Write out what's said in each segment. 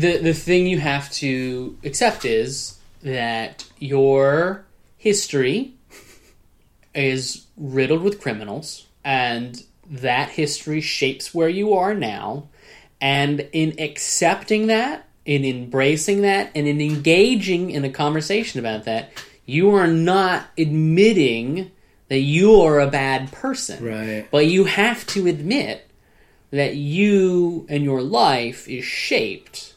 the the thing you have to accept is that your history is riddled with criminals and that history shapes where you are now and in accepting that in embracing that and in engaging in a conversation about that you are not admitting that you are a bad person Right. but you have to admit that you and your life is shaped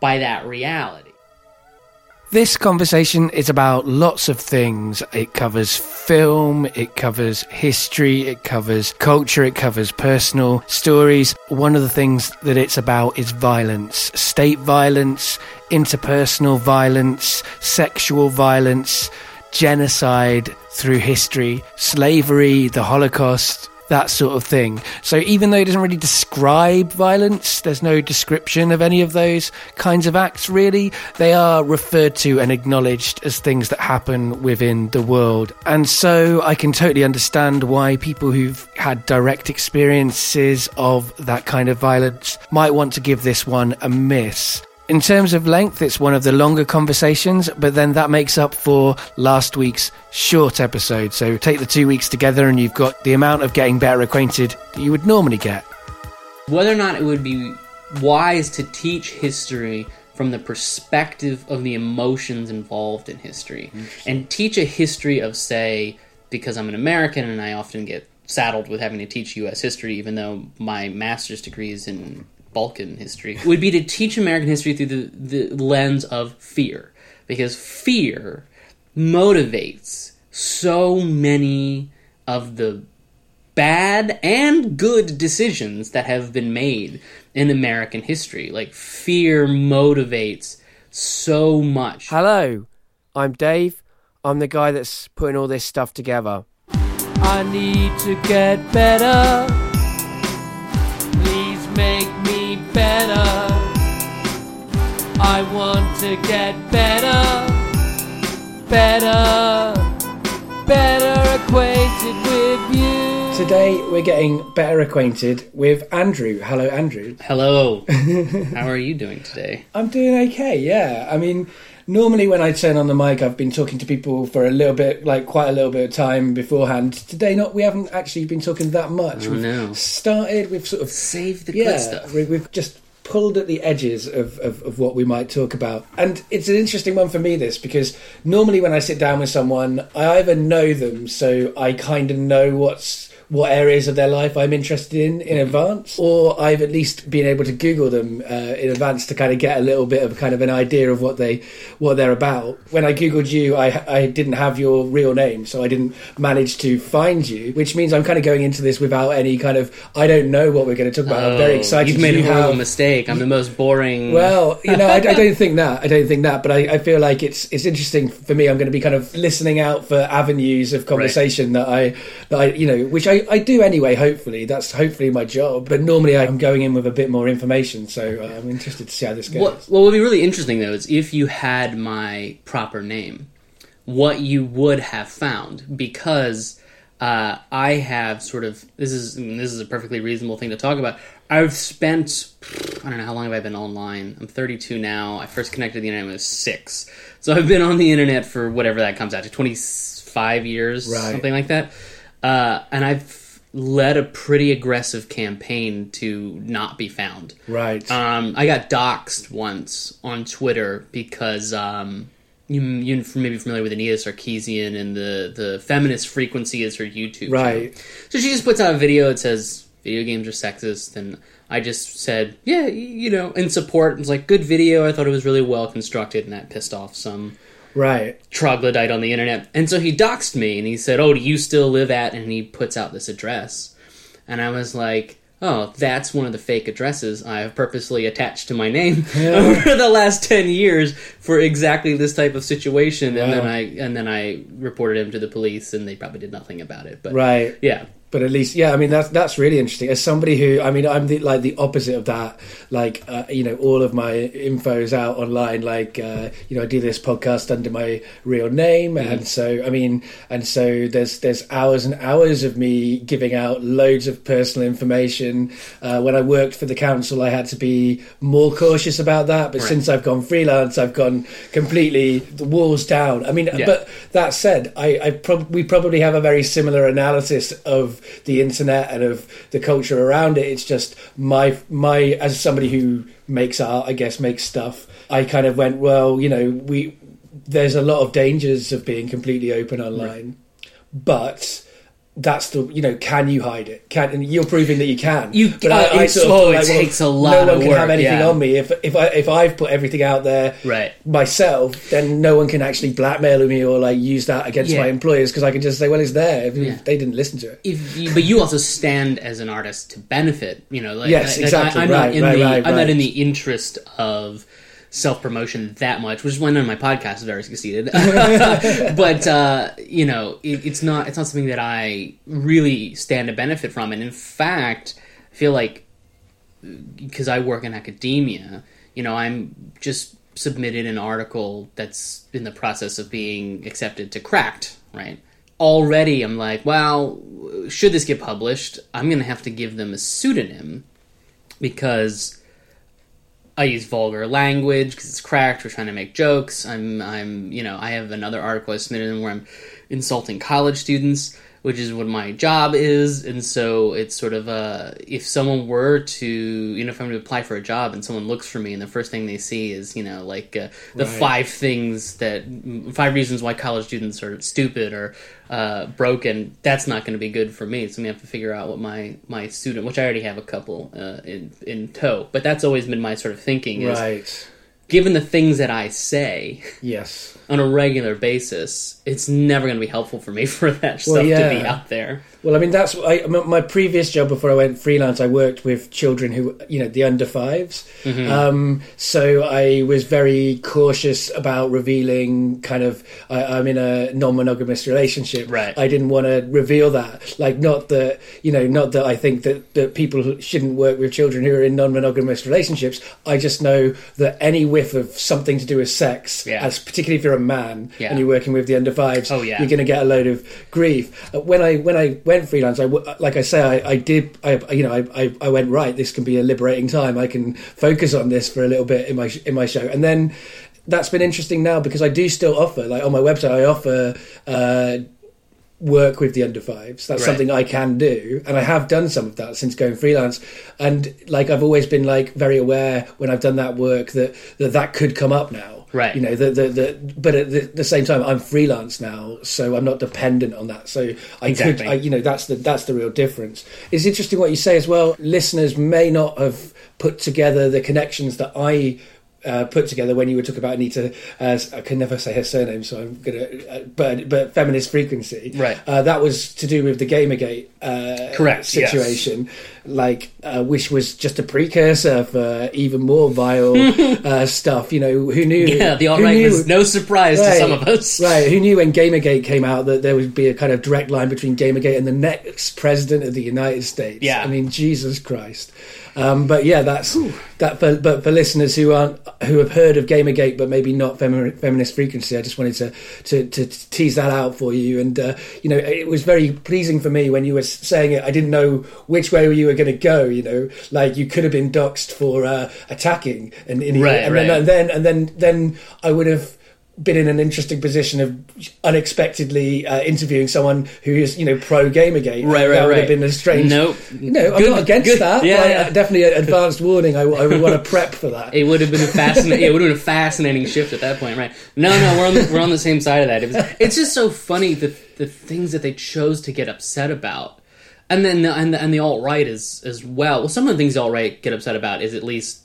by that reality This conversation is about lots of things. It covers film, it covers history, it covers culture, it covers personal stories. One of the things that it's about is violence state violence, interpersonal violence, sexual violence, genocide through history, slavery, the Holocaust. That sort of thing. So, even though it doesn't really describe violence, there's no description of any of those kinds of acts, really. They are referred to and acknowledged as things that happen within the world. And so, I can totally understand why people who've had direct experiences of that kind of violence might want to give this one a miss. In terms of length, it's one of the longer conversations, but then that makes up for last week's short episode. So take the two weeks together, and you've got the amount of getting better acquainted that you would normally get. whether or not it would be wise to teach history from the perspective of the emotions involved in history and teach a history of say because i'm an american and i often get saddled with having to teach us history even though my master's degree is in balkan history would be to teach american history through the, the lens of fear because fear motivates so many of the bad and good decisions that have been made in American history. Like fear motivates so much. Hello, I'm Dave. I'm the guy that's putting all this stuff together. I need to get better. I want to get better. Better. Better acquainted with you. Today we're getting better acquainted with Andrew. Hello, Andrew. Hello. How are you doing today? I'm doing okay, yeah. I mean, normally when I turn on the mic, I've been talking to people for a little bit, like quite a little bit of time beforehand. Today, not we haven't actually been talking that much. Oh, we've no. started, we've sort of Save the yeah, good stuff. we've just pulled at the edges of, of, of what we might talk about. And it's an interesting one for me, this, because normally when I sit down with someone, I either know them, so I kind of know what's what areas of their life I'm interested in in advance, or I've at least been able to Google them uh, in advance to kind of get a little bit of kind of an idea of what they what they're about. When I googled you, I I didn't have your real name, so I didn't manage to find you, which means I'm kind of going into this without any kind of I don't know what we're going to talk about. I'm very Oh, excited. You've made a horrible have- mistake. I'm the most boring. well, you know, I, I don't think that. I don't think that. But I, I feel like it's it's interesting for me. I'm going to be kind of listening out for avenues of conversation that I that I you know, which I, I do anyway. Hopefully, that's hopefully my job. But normally, I'm going in with a bit more information. So uh, I'm interested to see how this goes. what, what would be really interesting though is if you had my proper name, what you would have found because uh, I have sort of this is this is a perfectly reasonable thing to talk about. I've spent I don't know how long have I been online. I'm 32 now. I first connected to the internet when I was six, so I've been on the internet for whatever that comes out to 25 years, Right. something like that. Uh, and I've led a pretty aggressive campaign to not be found. Right. Um, I got doxxed once on Twitter because um, you you may be familiar with Anita Sarkeesian and the the feminist frequency is her YouTube. Right. channel. So she just puts out a video that says video games are sexist, and I just said, yeah, you know, in support. It was like good video. I thought it was really well constructed, and that pissed off some right. troglodyte on the internet. And so he doxed me and he said, Oh, do you still live at? And he puts out this address. And I was like, Oh, that's one of the fake addresses I have purposely attached to my name over the last ten years for exactly this type of situation. And then I and then I reported him to the police and they probably did nothing about it. But Right. yeah. But at least yeah i mean that's that's really interesting as somebody who i mean i'm the like the opposite of that like uh, you know all of my info is out online like uh, you know i do this podcast under my real name mm-hmm. and so i mean and so there's there's hours and hours of me giving out loads of personal information uh, when i worked for the council i had to be more cautious about that but right. since i've gone freelance i've gone completely the walls down i mean yeah. but that said i, I prob- we probably have a very similar analysis of the internet and of the culture around it. It's just my my as somebody who makes art, I guess makes stuff. I kind of went, well, you know, we there's a lot of dangers of being completely open online, right. but that's the you know can you hide it? Can and you're proving that you can. You but I, I sort of like, it takes a lot no one can work, have anything yeah. on me. If if I if I've put everything out there right. myself then no one can actually blackmail me or like use that against yeah. my employers because I can just say well it's there if, yeah. if they didn't listen to it. You, but you also stand as an artist to benefit you know like yes like, exactly. I, am right, not in right, the right, I'm not in the interest of self promotion that much, which is why none of my podcasts have ever succeeded. but uh, you know, it, it's not it's not something that I really stand to benefit from. And in fact, I feel like because I work in academia, you know, I'm just submitted an article that's in the process of being accepted to Cracked, right? Already, I'm like, well, should this get published, I'm going to have to give them a pseudonym because I use vulgar language because it's cracked. We're trying to make jokes. I'm, I'm, you know, I have another article I submitted where I'm insulting college students which is what my job is. And so it's sort of uh, if someone were to, you know, if I'm to apply for a job and someone looks for me and the first thing they see is, you know, like uh, the right. five things that, five reasons why college students are stupid or uh, broken, that's not going to be good for me. So I'm going to have to figure out what my, my student, which I already have a couple uh, in, in tow, but that's always been my sort of thinking is, right. Given the things that I say. Yes on a regular basis, it's never going to be helpful for me for that well, stuff yeah. to be out there. Well, I mean, that's I, my previous job before I went freelance. I worked with children who, you know, the under 5s mm-hmm. um, so I was very cautious about revealing. Kind of, I, am in a non-monogamous relationship. Right. I didn't want to reveal that. Like, not that you know, not that I think that that people shouldn't work with children who are in non-monogamous relationships. I just know that any whiff of something to do with sex, yeah. as particularly if you're a man yeah. and you're working with the under fives, oh, yeah. you're going to get a load of grief. Uh, when I when I went freelance, I like I say, I, I did, I you know, I, I went right. This can be a liberating time. I can focus on this for a little bit in my in my show, and then that's been interesting now because I do still offer, like on my website, I offer. Uh, work with the under fives. That's right. something I can do, and I have done some of that since going freelance. And like I've always been like very aware when I've done that work that that, that could come up now. Right. You know, the, the, the, but at the, the, same time, I'm freelance now, so I'm not dependent on that. So I exactly. could, I, you know, that's the that's the real difference. It's interesting what you say as well. Listeners may not have put together the connections that I uh, put together when you were talking about Anita. As I can never say her surname, so I'm gonna. Uh, but but feminist frequency, right? Uh, that was to do with the Gamergate uh, correct situation, yes. like uh, which was just a precursor for even more vile uh, stuff. You know, who knew? Yeah, the alt right was no surprise right, to some of us, right? Who knew when Gamergate came out that there would be a kind of direct line between Gamergate and the next president of the United States? Yeah, I mean, Jesus Christ. Um, but yeah, that's Ooh. that. For, but for listeners who aren't who have heard of Gamergate but maybe not femi- feminist frequency, I just wanted to, to, to tease that out for you. And uh, you know, it was very pleasing for me when you were saying it. I didn't know which way you were going to go. You know, like you could have been doxxed for uh, attacking, and, and, right, and, right. Then, and then and then then I would have been in an interesting position of unexpectedly uh, interviewing someone who is, you know, pro Gamergate. Right, right, that would have been a strange. Nope. No, I'm not against good. that. Yeah, yeah. Uh, definitely an advanced warning. I, I would want to prep for that. It would have been a fascinating. it would have been a fascinating shift at that point, right? No, no, we're on the, we're on the same side of that. It was, it's just so funny the the things that they chose to get upset about. And then the, and the, and the alt right is as well. Well, some of the things the alt right get upset about is at least,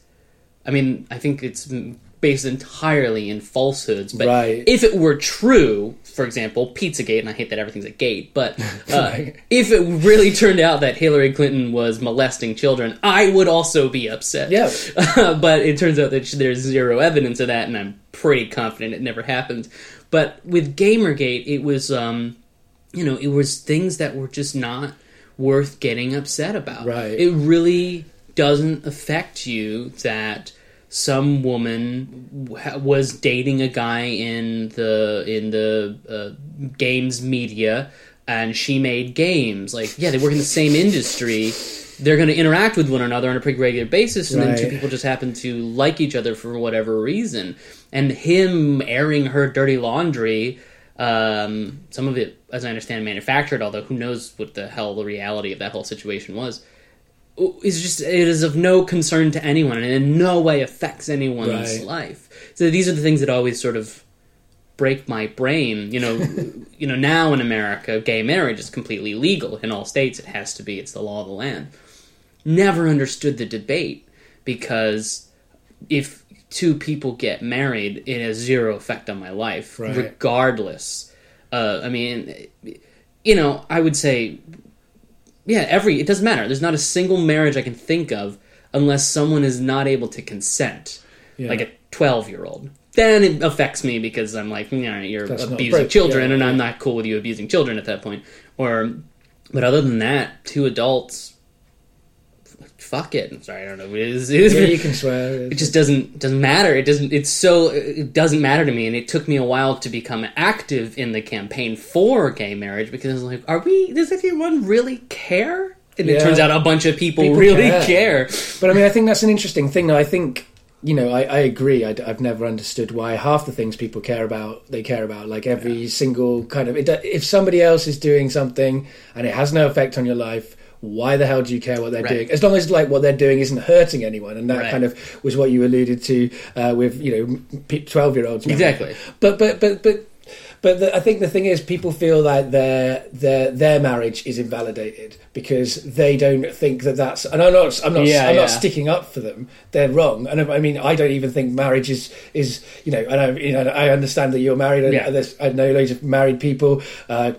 I mean, I think it's based entirely in falsehoods. But right. if it were true, for example, Pizzagate, and I hate that everything's a gate, but uh, if it really turned out that Hillary Clinton was molesting children, I would also be upset. Yeah. Uh, but it turns out that there's zero evidence of that, and I'm pretty confident it never happened. But with Gamergate, it was, um, you know, it was things that were just not worth getting upset about. Right. It really doesn't affect you that some woman was dating a guy in the in the uh, games media and she made games. Like yeah they work in the same industry. They're going to interact with one another on a pretty regular basis and then two people just happen to like each other for whatever reason. And him airing her dirty laundry um, some of it as i understand manufactured although who knows what the hell the reality of that whole situation was is just it is of no concern to anyone and in no way affects anyone's Right. life. So these are the things that always sort of break my brain. You know, you know now in America, gay marriage is completely legal in all states. It has to be. It's the law of the land. Never understood the debate because if two people get married, it has zero effect on my life, Right. regardless. Uh, I mean, you know, I would say yeah, every it doesn't matter. There's not a single marriage I can think of unless someone is not able to consent, Yeah. like a 12 year old. Then it affects me because I'm like, you're That's abusing children, yeah, and I'm not cool with you abusing children at that point. Or, but other than that, two adults, fuck it. I'm sorry, I don't know. It is, it is Yeah, you can swear. it just doesn't doesn't matter. It doesn't. It's so it doesn't matter to me, and it took me a while to become active in the campaign for gay marriage because I was like, are we? Does anyone really care? And it turns out a bunch of people, People really care. care. But I mean, I think that's an interesting thing. I think you know, I, I agree. I, have never understood why half the things people care about they care about. Like every single kind of, it, if somebody else is doing something and it has no effect on your life. Why the hell do you care what they're Right. doing? As long as like what they're doing isn't hurting anyone, and that Right. kind of was what you alluded to uh, with you know twelve year olds. Exactly. But but but but but the, I think the thing is, people feel like their their their marriage is invalidated because they don't think that that's. And I'm not I'm not Yeah, I'm yeah. not sticking up for them. They're wrong. And I mean, I don't even think marriage is is you know. And I you know I understand that you're married. And Yeah. there's, I know loads of married people. Uh,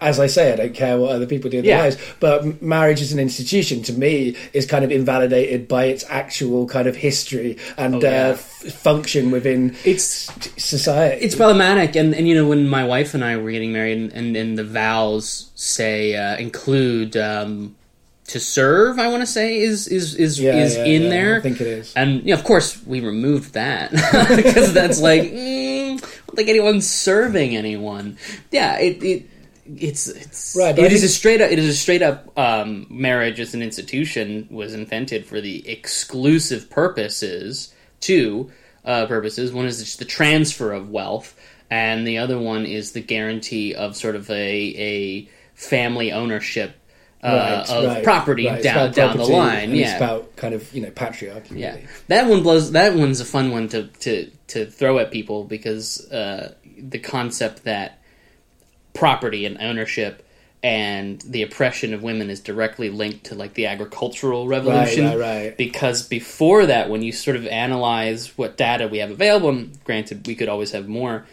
as I say, I don't care what other people do in their Yeah. lives, but marriage as an institution, to me, is kind of invalidated by its actual kind of history and Oh, yeah. uh, f- function within It's society. it's problematic, and and you know when my wife and I were getting married, and and, and the vows say uh, include. Um, to serve, I want to say is is is Yeah, is in there. I think it is. And you know, of course, we removed that because that's like, mm, I don't think anyone's serving anyone. Yeah, it, it it's it's Right, It is a straight up. It is a straight up um, marriage as an institution was invented for the exclusive purposes two uh, purposes. One is the transfer of wealth, and the other one is the guarantee of sort of a a family ownership. Uh, Right, of right, property right. Down down the line, yeah. It's about kind of you know patriarchy. Yeah, really. that one blows. That one's a fun one to to to throw at people because uh, the concept that property and ownership and the oppression of women is directly linked to like the agricultural revolution. right, right. Because before that, when you sort of analyze what data we have available, and granted we could always have more.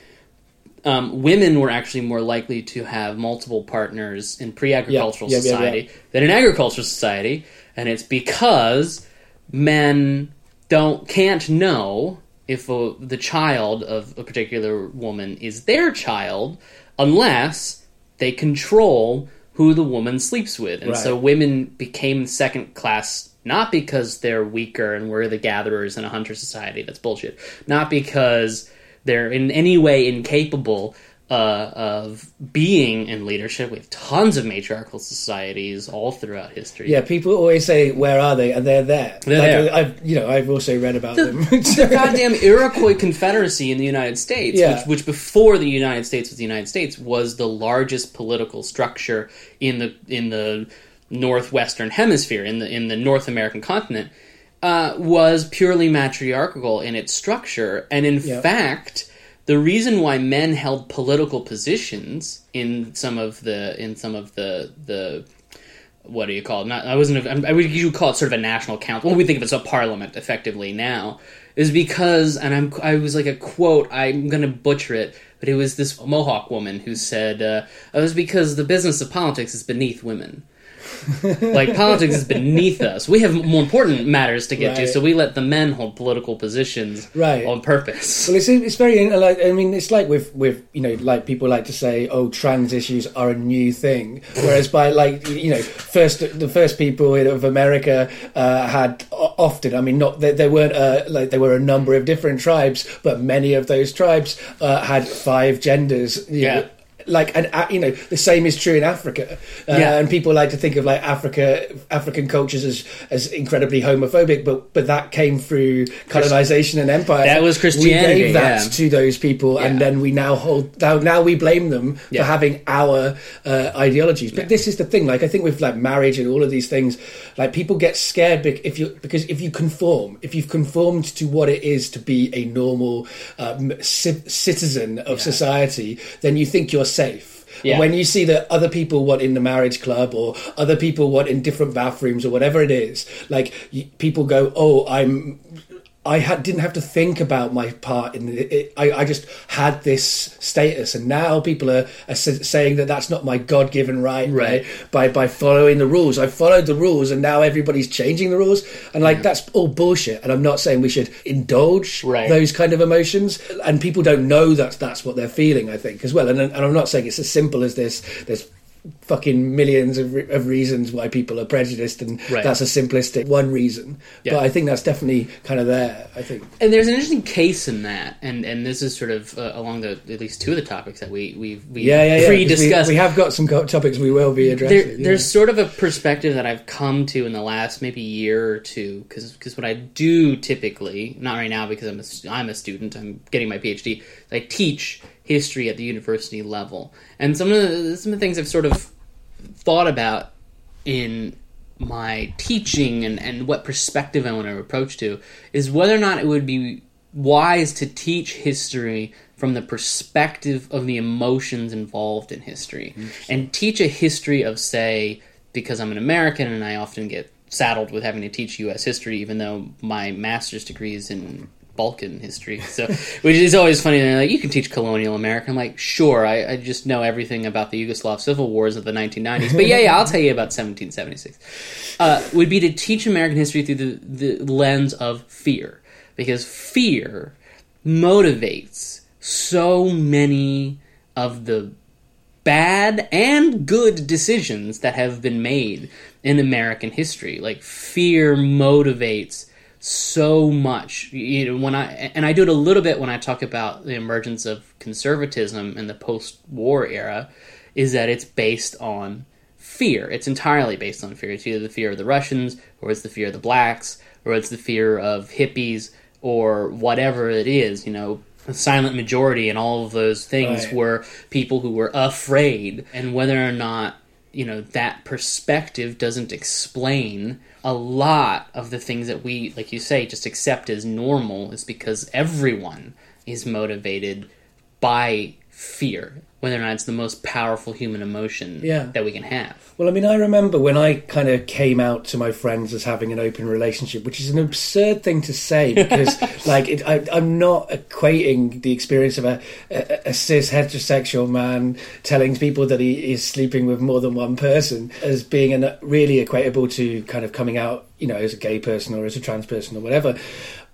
Um, women were actually more likely to have multiple partners in pre-agricultural Yeah, yeah, yeah, yeah. society than in agricultural society, and it's because men don't can't know if a, the child of a particular woman is their child unless they control who the woman sleeps with, and so women became second class. Not because they're weaker and we're the gatherers in a hunter society. That's bullshit. Not because they're in any way incapable uh, of being in leadership. We have tons of matriarchal societies all throughout history. Yeah, people always say, "Where are they?" and they're there. They're like, there. I've you know I've also read about the, them. the goddamn Iroquois Confederacy in the United States, Yeah. which, which before the United States was the United States, was the largest political structure in the in the northwestern hemisphere, in the in the North American continent, uh, was purely matriarchal in its structure, and in Yeah. fact. The reason why men held political positions in some of the in some of the the what do you call it? Not, I wasn't. I would you call it sort of a national council. What we think of as a parliament, effectively now, is because, and I'm. I was like a quote. I'm going to butcher it, but it was this Mohawk woman who said uh, it was because the business of politics is beneath women. like politics is beneath us. We have more important matters to get to, so we let the men hold political positions Right. on purpose. Well, it's it's very like I mean it's like with with you know like people like to say oh trans issues are a new thing, whereas by like you know first the first people of America uh, had often I mean not there, there weren't uh, like there were a number of different tribes, but many of those tribes uh, had five genders. you Yeah. know, like and uh, you know the same is true in Africa, uh, Yeah. and people like to think of like Africa African cultures as as incredibly homophobic, but but that came through colonization and empire. That was Christianity, We gave that yeah. to those people, and then we now hold now, now we blame them Yeah. for having our uh, ideologies. But Yeah. this is the thing. Like I think with like marriage and all of these things, like people get scared if you because if you conform, if you've conformed to what it is to be a normal um, ci- citizen of society, then you think you're safe. Yeah. When you see that other people want in the marriage club or other people want in different bathrooms or whatever it is, like people go, "Oh, I'm." I had, didn't have to think about my part in it. it I, I just had this status, and now people are, are s- saying that that's not my God-given right, Right. right? By by following the rules, I followed the rules, and now everybody's changing the rules, and like that's all bullshit. And I'm not saying we should indulge Right. those kind of emotions, and people don't know that that's what they're feeling. I think as well, and and I'm not saying it's as simple as this. There's fucking millions of, re- of reasons why people are prejudiced, and Right. that's a simplistic one reason. Yeah. But I think that's definitely kind of there. I think. and there's an interesting case in that, and and this is sort of uh, along the at least two of the topics that we we we Yeah, yeah, pre-discussed. We, we have got some co- topics we will be addressing. there, there's sort of a perspective that I've come to in the last maybe year or two because because what I do typically not right now because I'm a, I'm a student I'm getting my PhD I teach history at the university level. And some of the, some of the things I've sort of thought about in my teaching and, and what perspective I want to approach to is whether or not it would be wise to teach history from the perspective of the emotions involved in history. And teach a history of say because I'm an American and I often get saddled with having to teach US history even though my master's degree is in Balkan history. So which is always funny they're like you can teach colonial America. I'm like sure I, I just know everything about the Yugoslav civil wars of the 1990s but yeah yeah I'll tell you about 1776 uh, would be to teach American history through the, the lens of fear. Because fear motivates so many of the bad and good decisions that have been made in American history. Like fear motivates so much. You know, when I and I do it a little bit when I talk about the emergence of conservatism in the post-war era, is that it's based on fear. It's entirely based on fear. It's either the fear of the Russians, or it's the fear of the blacks, or it's the fear of hippies, or whatever it is. You know, a silent majority and all of those things Right. were people who were afraid, and whether or not you know that perspective doesn't explain a lot of the things that we, like you say, just accept as normal is because everyone is motivated by fear, whether or not it's the most powerful human emotion Yeah. that we can have. Well, I mean, I remember when I kind of came out to my friends as having an open relationship, which is an absurd thing to say because, like, it, I, I'm not equating the experience of a, a, a cis heterosexual man telling people that he is sleeping with more than one person as being an, really equatable to kind of coming out, you know, as a gay person or as a trans person or whatever.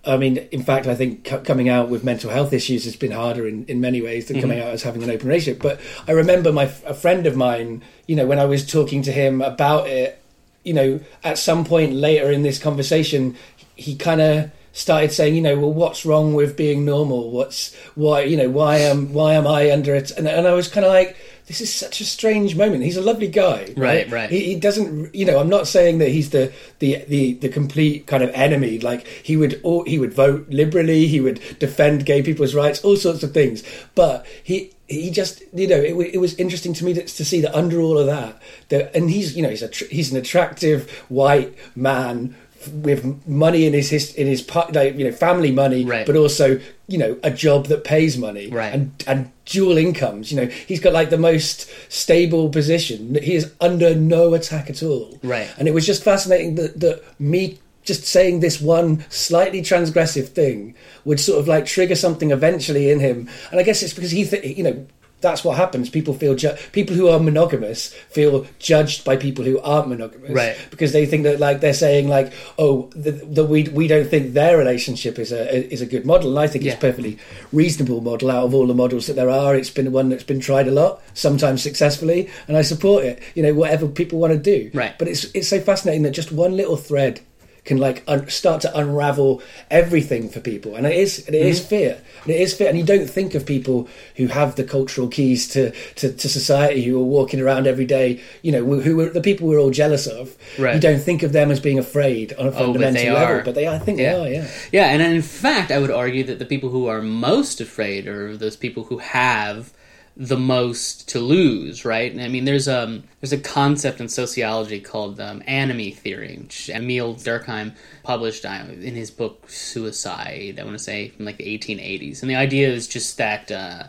I mean, in fact, I think co- coming out with mental health issues has been harder in, in many ways than coming mm-hmm. out as having an open relationship. But I remember my a friend of mine, you know, when I was talking to him about it, you know, at some point later in this conversation, he kind of started saying, you know, well, what's wrong with being normal? What's why, you know, why am why am I under it? And, and I was kind of like, this is such a strange moment. He's a lovely guy, Right, right. He, he doesn't, you know, I'm not saying that he's the the the, the complete kind of enemy. Like he would, all, he would vote liberally. He would defend gay people's rights, all sorts of things. But he he just you know it, it was interesting to me to, to see that under all of that that and he's you know he's a tr- he's an attractive white man with money in his his in his like you know family money Right. but also you know a job that pays money Right. and and dual incomes you know he's got like the most stable position he is under no attack at all Right. and it was just fascinating that that me just saying this one slightly transgressive thing would sort of like trigger something eventually in him and i guess it's because he th- you know that's what happens. People feel ju- people who are monogamous feel judged by people who aren't monogamous, Right. Because they think that like they're saying like, oh, that we we don't think their relationship is a is a good model, and I think Yeah. it's a perfectly reasonable model out of all the models that there are. It's been one that's been tried a lot, sometimes successfully, and I support it. You know, whatever people want to do, Right. But it's it's so fascinating that just one little thread can like un- start to unravel everything for people. And it is and it is mm-hmm. fear. And it is fear. And you don't think of people who have the cultural keys to, to, to society who are walking around every day you know who, who are the people we're all jealous of. Right. you don't think of them as being afraid on a Oh, but fundamental level but they I think Yeah. they are yeah. Yeah, and in fact, I would argue that the people who are most afraid are those people who have the most to lose, right? I mean, there's um there's a concept in sociology called um, anomie theory, which Emil Durkheim published uh, in his book Suicide. I want to say from like the 1880s, and the idea is just that. Uh,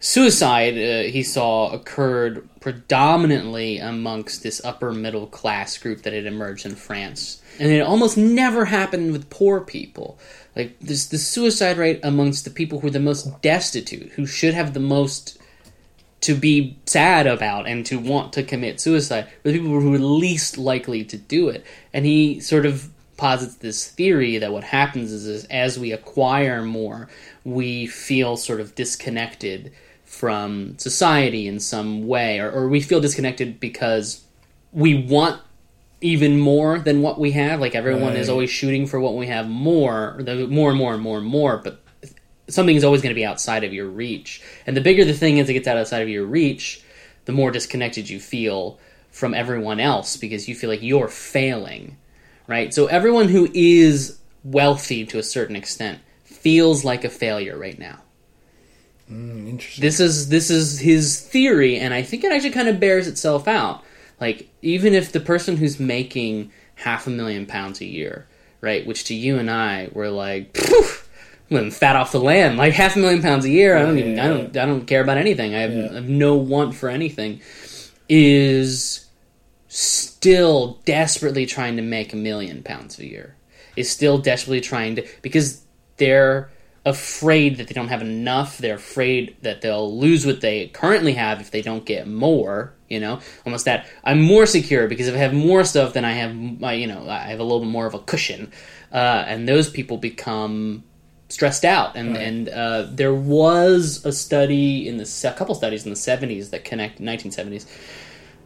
Suicide, uh, he saw, occurred predominantly amongst this upper middle class group that had emerged in France. And it almost never happened with poor people. Like, this, the suicide rate amongst the people who are the most destitute, who should have the most to be sad about and to want to commit suicide were the people who were least likely to do it. And he sort of posits this theory that what happens is, is as we acquire more, we feel sort of disconnected from society in some way, or, or we feel disconnected because we want even more than what we have. Like everyone is always shooting for what we have more, the more and more and more and more, but something is always going to be outside of your reach. And the bigger the thing is that gets outside of your reach, the more disconnected you feel from everyone else because you feel like you're failing, right? So everyone who is wealthy to a certain extent feels like a failure right now. Mm, interesting This is this is his theory, and I think it actually kind of bears itself out. Like even if the person who's making half a million pounds a year, right, which to you and I were like, Phew, I'm fat off the land, like half a million pounds a year. I don't even, I don't, I don't care about anything. I have. I have no want for anything. Is still desperately trying to make a million pounds a year. Is still desperately trying to because they're afraid that they don't have enough. They're afraid that they'll lose what they currently have if they don't get more. You know, almost that I'm more secure because if I have more stuff, then I have, my, you know, I have a little bit more of a cushion, uh, and those people become stressed out. And and uh, there was a study in the a couple studies in the 70s that connect 1970s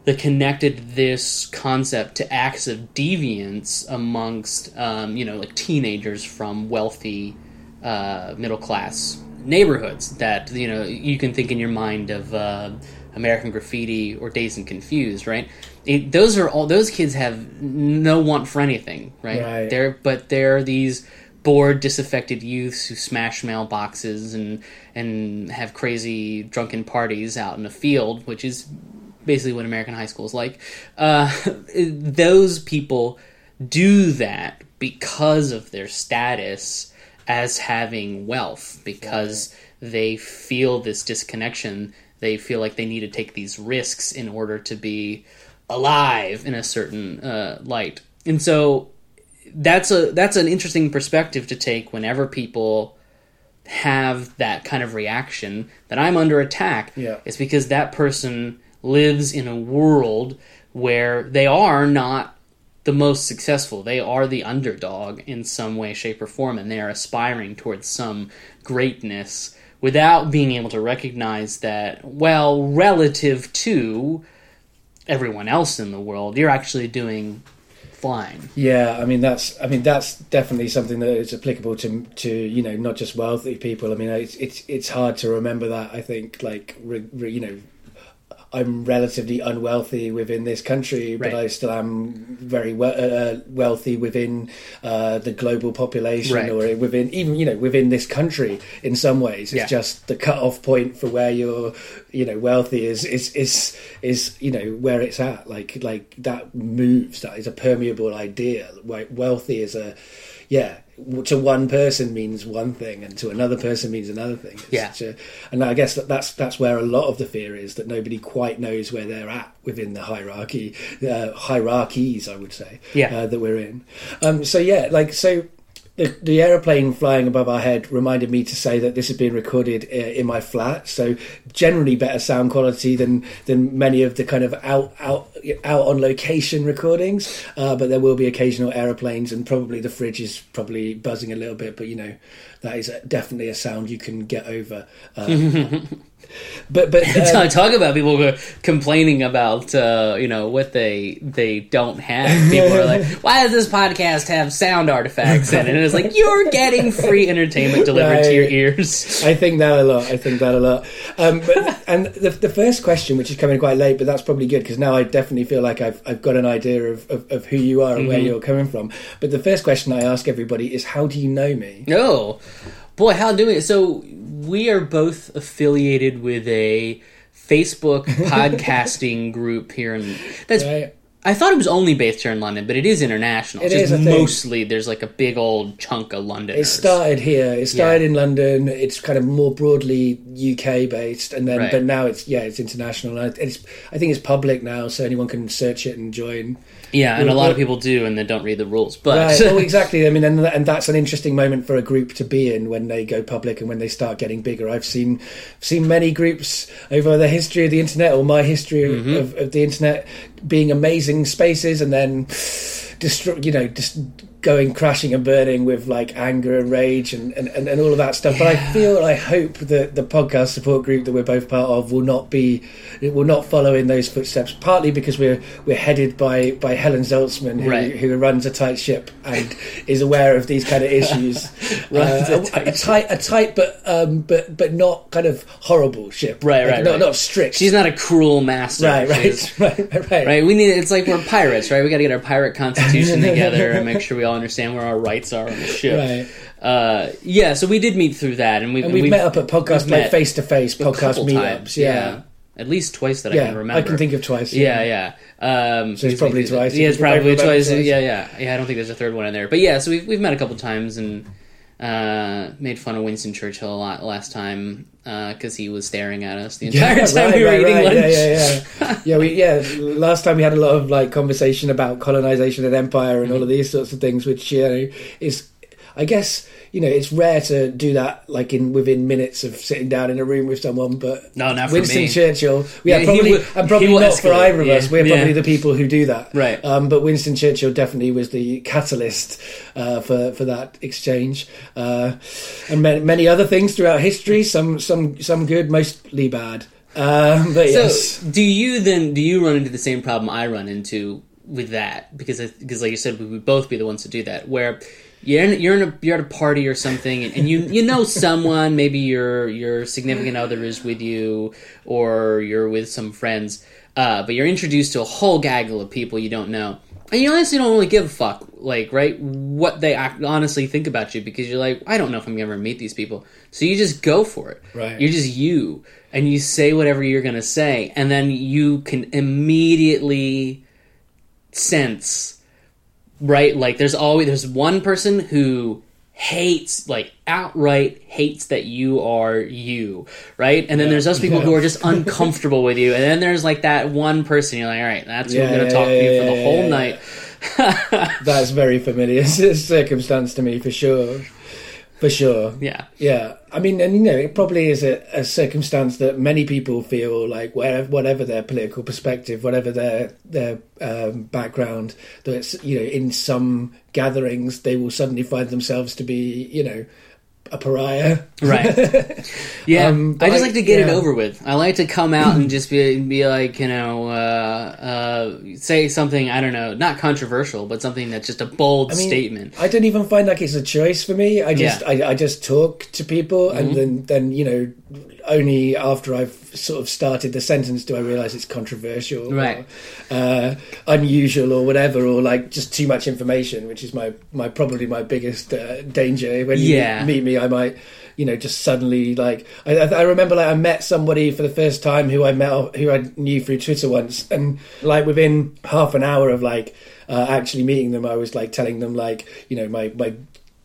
that connected this concept to acts of deviance amongst um, you know like teenagers from wealthy uh, middle class neighborhoods that you know you can think in your mind of uh, American Graffiti or Dazed and Confused, right? It, those are all those kids have no want for anything, right? Right. They're but they're these bored, disaffected youths who smash mailboxes and and have crazy drunken parties out in the field, which is basically what American high school is like. Uh, those people do that because of their status as having wealth, because they feel this disconnection. They feel like they need to take these risks in order to be alive in a certain uh, light. And so that's a that's an interesting perspective to take whenever people have that kind of reaction that I'm under attack. Yeah. It's because that person lives in a world where they are not the most successful. They are the underdog in some way, shape, or form, and they are aspiring towards some greatness without being able to recognize that, well, relative to everyone else in the world, you're actually doing fine. Yeah, I mean that's I mean that's definitely something that is applicable to to you know not just wealthy people. I mean it's it's it's hard to remember that. I think like re, re, you know I'm relatively unwealthy within this country, but Right. I still am very we- uh, wealthy within uh, the global population Right. or within even you know within this country in some ways. It's Yeah. just the cut off point for where you're you know wealthy is is is is you know where it's at. Like like that moves. That is a permeable idea. Like wealthy is a yeah. To one person means one thing, and to another person means another thing. It's Yeah. a- and I guess that that's that's where a lot of the fear is that nobody quite knows where they're at within the hierarchy, uh, hierarchies, I would say, Yeah. uh, that we're in. Um, so yeah, like so the, the aeroplane flying above our head reminded me to say that this had been recorded uh, in my flat, so generally better sound quality than than many of the kind of out out out on location recordings. Uh, but there will be occasional aeroplanes, and probably the fridge is probably buzzing a little bit. But you know, that is definitely a sound you can get over. Uh, but but uh, talk about people who are complaining about uh, you know what they they don't have. People are like, "Why does this podcast have sound artifacts in it?" And it's like you're getting free entertainment delivered right. to your ears. I think that a lot. I think that a lot. Um, but and the, the first question, which is coming quite late, but that's probably good because now I definitely feel like I've I've got an idea of, of, of who you are and mm-hmm. where you're coming from. But the first question I ask everybody is, "How do you know me?" Oh, boy, how do we? So we are both affiliated with a Facebook podcasting group here in that's right. I thought it was only based here in London, but it is international. It is, mostly there's like a big old chunk of London. It started here. It started yeah. in London. It's kind of more broadly UK based, and then right. but now it's yeah it's international. It's I think it's public now, so anyone can search it and join. Yeah, and a lot of people do, and they don't read the rules. But right. well, exactly. I mean, and, and that's an interesting moment for a group to be in when they go public and when they start getting bigger. I've seen seen many groups over the history of the internet or my history mm-hmm. of, of the internet being amazing spaces, and then you know, just going crashing and burning with like anger and rage and, and, and, and all of that stuff. Yeah. But I feel, I hope that the podcast support group that we're both part of will not be, it will not follow in those footsteps. Partly because we're we're headed by by Helen Zaltzman, who, right. who runs a tight ship and is aware of these kind of issues. uh, a, tight a, tight, a tight, but um, but but not kind of horrible ship. Right, like, right, not, right. Not strict. She's not a cruel master. Right, right, right, right, right. We need. It's like we're pirates, right? We got to get our pirate constitution together and make sure we all understand where our rights are on the ship. Right. Uh, yeah, so we did meet through that, and, we, and we've met up at podcast play face to face podcast meetups. Yeah. yeah. at least twice that yeah, I can remember. I can think of twice. Yeah, yeah. yeah. Um, so it's probably twice. Yeah, it's probably twice. twice. Yeah, yeah, yeah. I don't think there's a third one in there, but yeah. So we've we've met a couple times and uh, made fun of Winston Churchill a lot last time because uh, he was staring at us the entire yeah, time right, we were right, eating right. lunch. Yeah, yeah, yeah. yeah, we, yeah. Last time we had a lot of like conversation about colonization and empire and mm-hmm. all of these sorts of things, which you know is, I guess, you know, it's rare to do that like in within minutes of sitting down in a room with someone. But no, not Winston me. Churchill. Yeah, yeah probably, will, and probably not escalate. for either of us. We're yeah. probably the people who do that, right? Um, but Winston Churchill definitely was the catalyst uh, for for that exchange, uh, and many, many other things throughout history. Some some some good, mostly bad. Um, but so, yes. do you then do you run into the same problem I run into with that? Because because like you said, we would both be the ones to do that. Where you're in, you're in a you're at a party or something, and, and you you know someone, maybe your your significant other is with you, or you're with some friends, uh, but you're introduced to a whole gaggle of people you don't know, and you honestly don't really give a fuck, like right, what they honestly think about you because you're like, I don't know if I'm gonna ever meet these people, so you just go for it. Right, you're just you, and you say whatever you're gonna say, and then you can immediately sense right? Like there's always there's one person who hates like outright hates that you are you right and then yeah. there's those people yeah. who are just uncomfortable with you and then there's like that one person you're like all right that's yeah, who i'm gonna talk to you for the whole night that's very familiar circumstance to me for sure for sure. Yeah. Yeah. I mean, and you know, it probably is a, a circumstance that many people feel like, wherever, whatever their political perspective, whatever their their um, background, that it's you know, in some gatherings they will suddenly find themselves to be, you know, a pariah. Right. Yeah. um, I just like, like to get yeah. it over with. I like to come out and just be be like, you know, uh, uh, say something, I don't know, not controversial, but something that's just a bold I mean, statement. I don't even find like it's a choice for me. I just yeah. I, I, just talk to people mm-hmm. and then then, you know, only after I've sort of started the sentence do I realise it's controversial, right? Or, uh, unusual, or whatever, or like just too much information, which is my my probably my biggest uh, danger. When you yeah. meet me, I might you know just suddenly like I, I, remember like I met somebody for the first time who I met who I knew through Twitter once, and like within half an hour of like uh, actually meeting them, I was like telling them like you know my my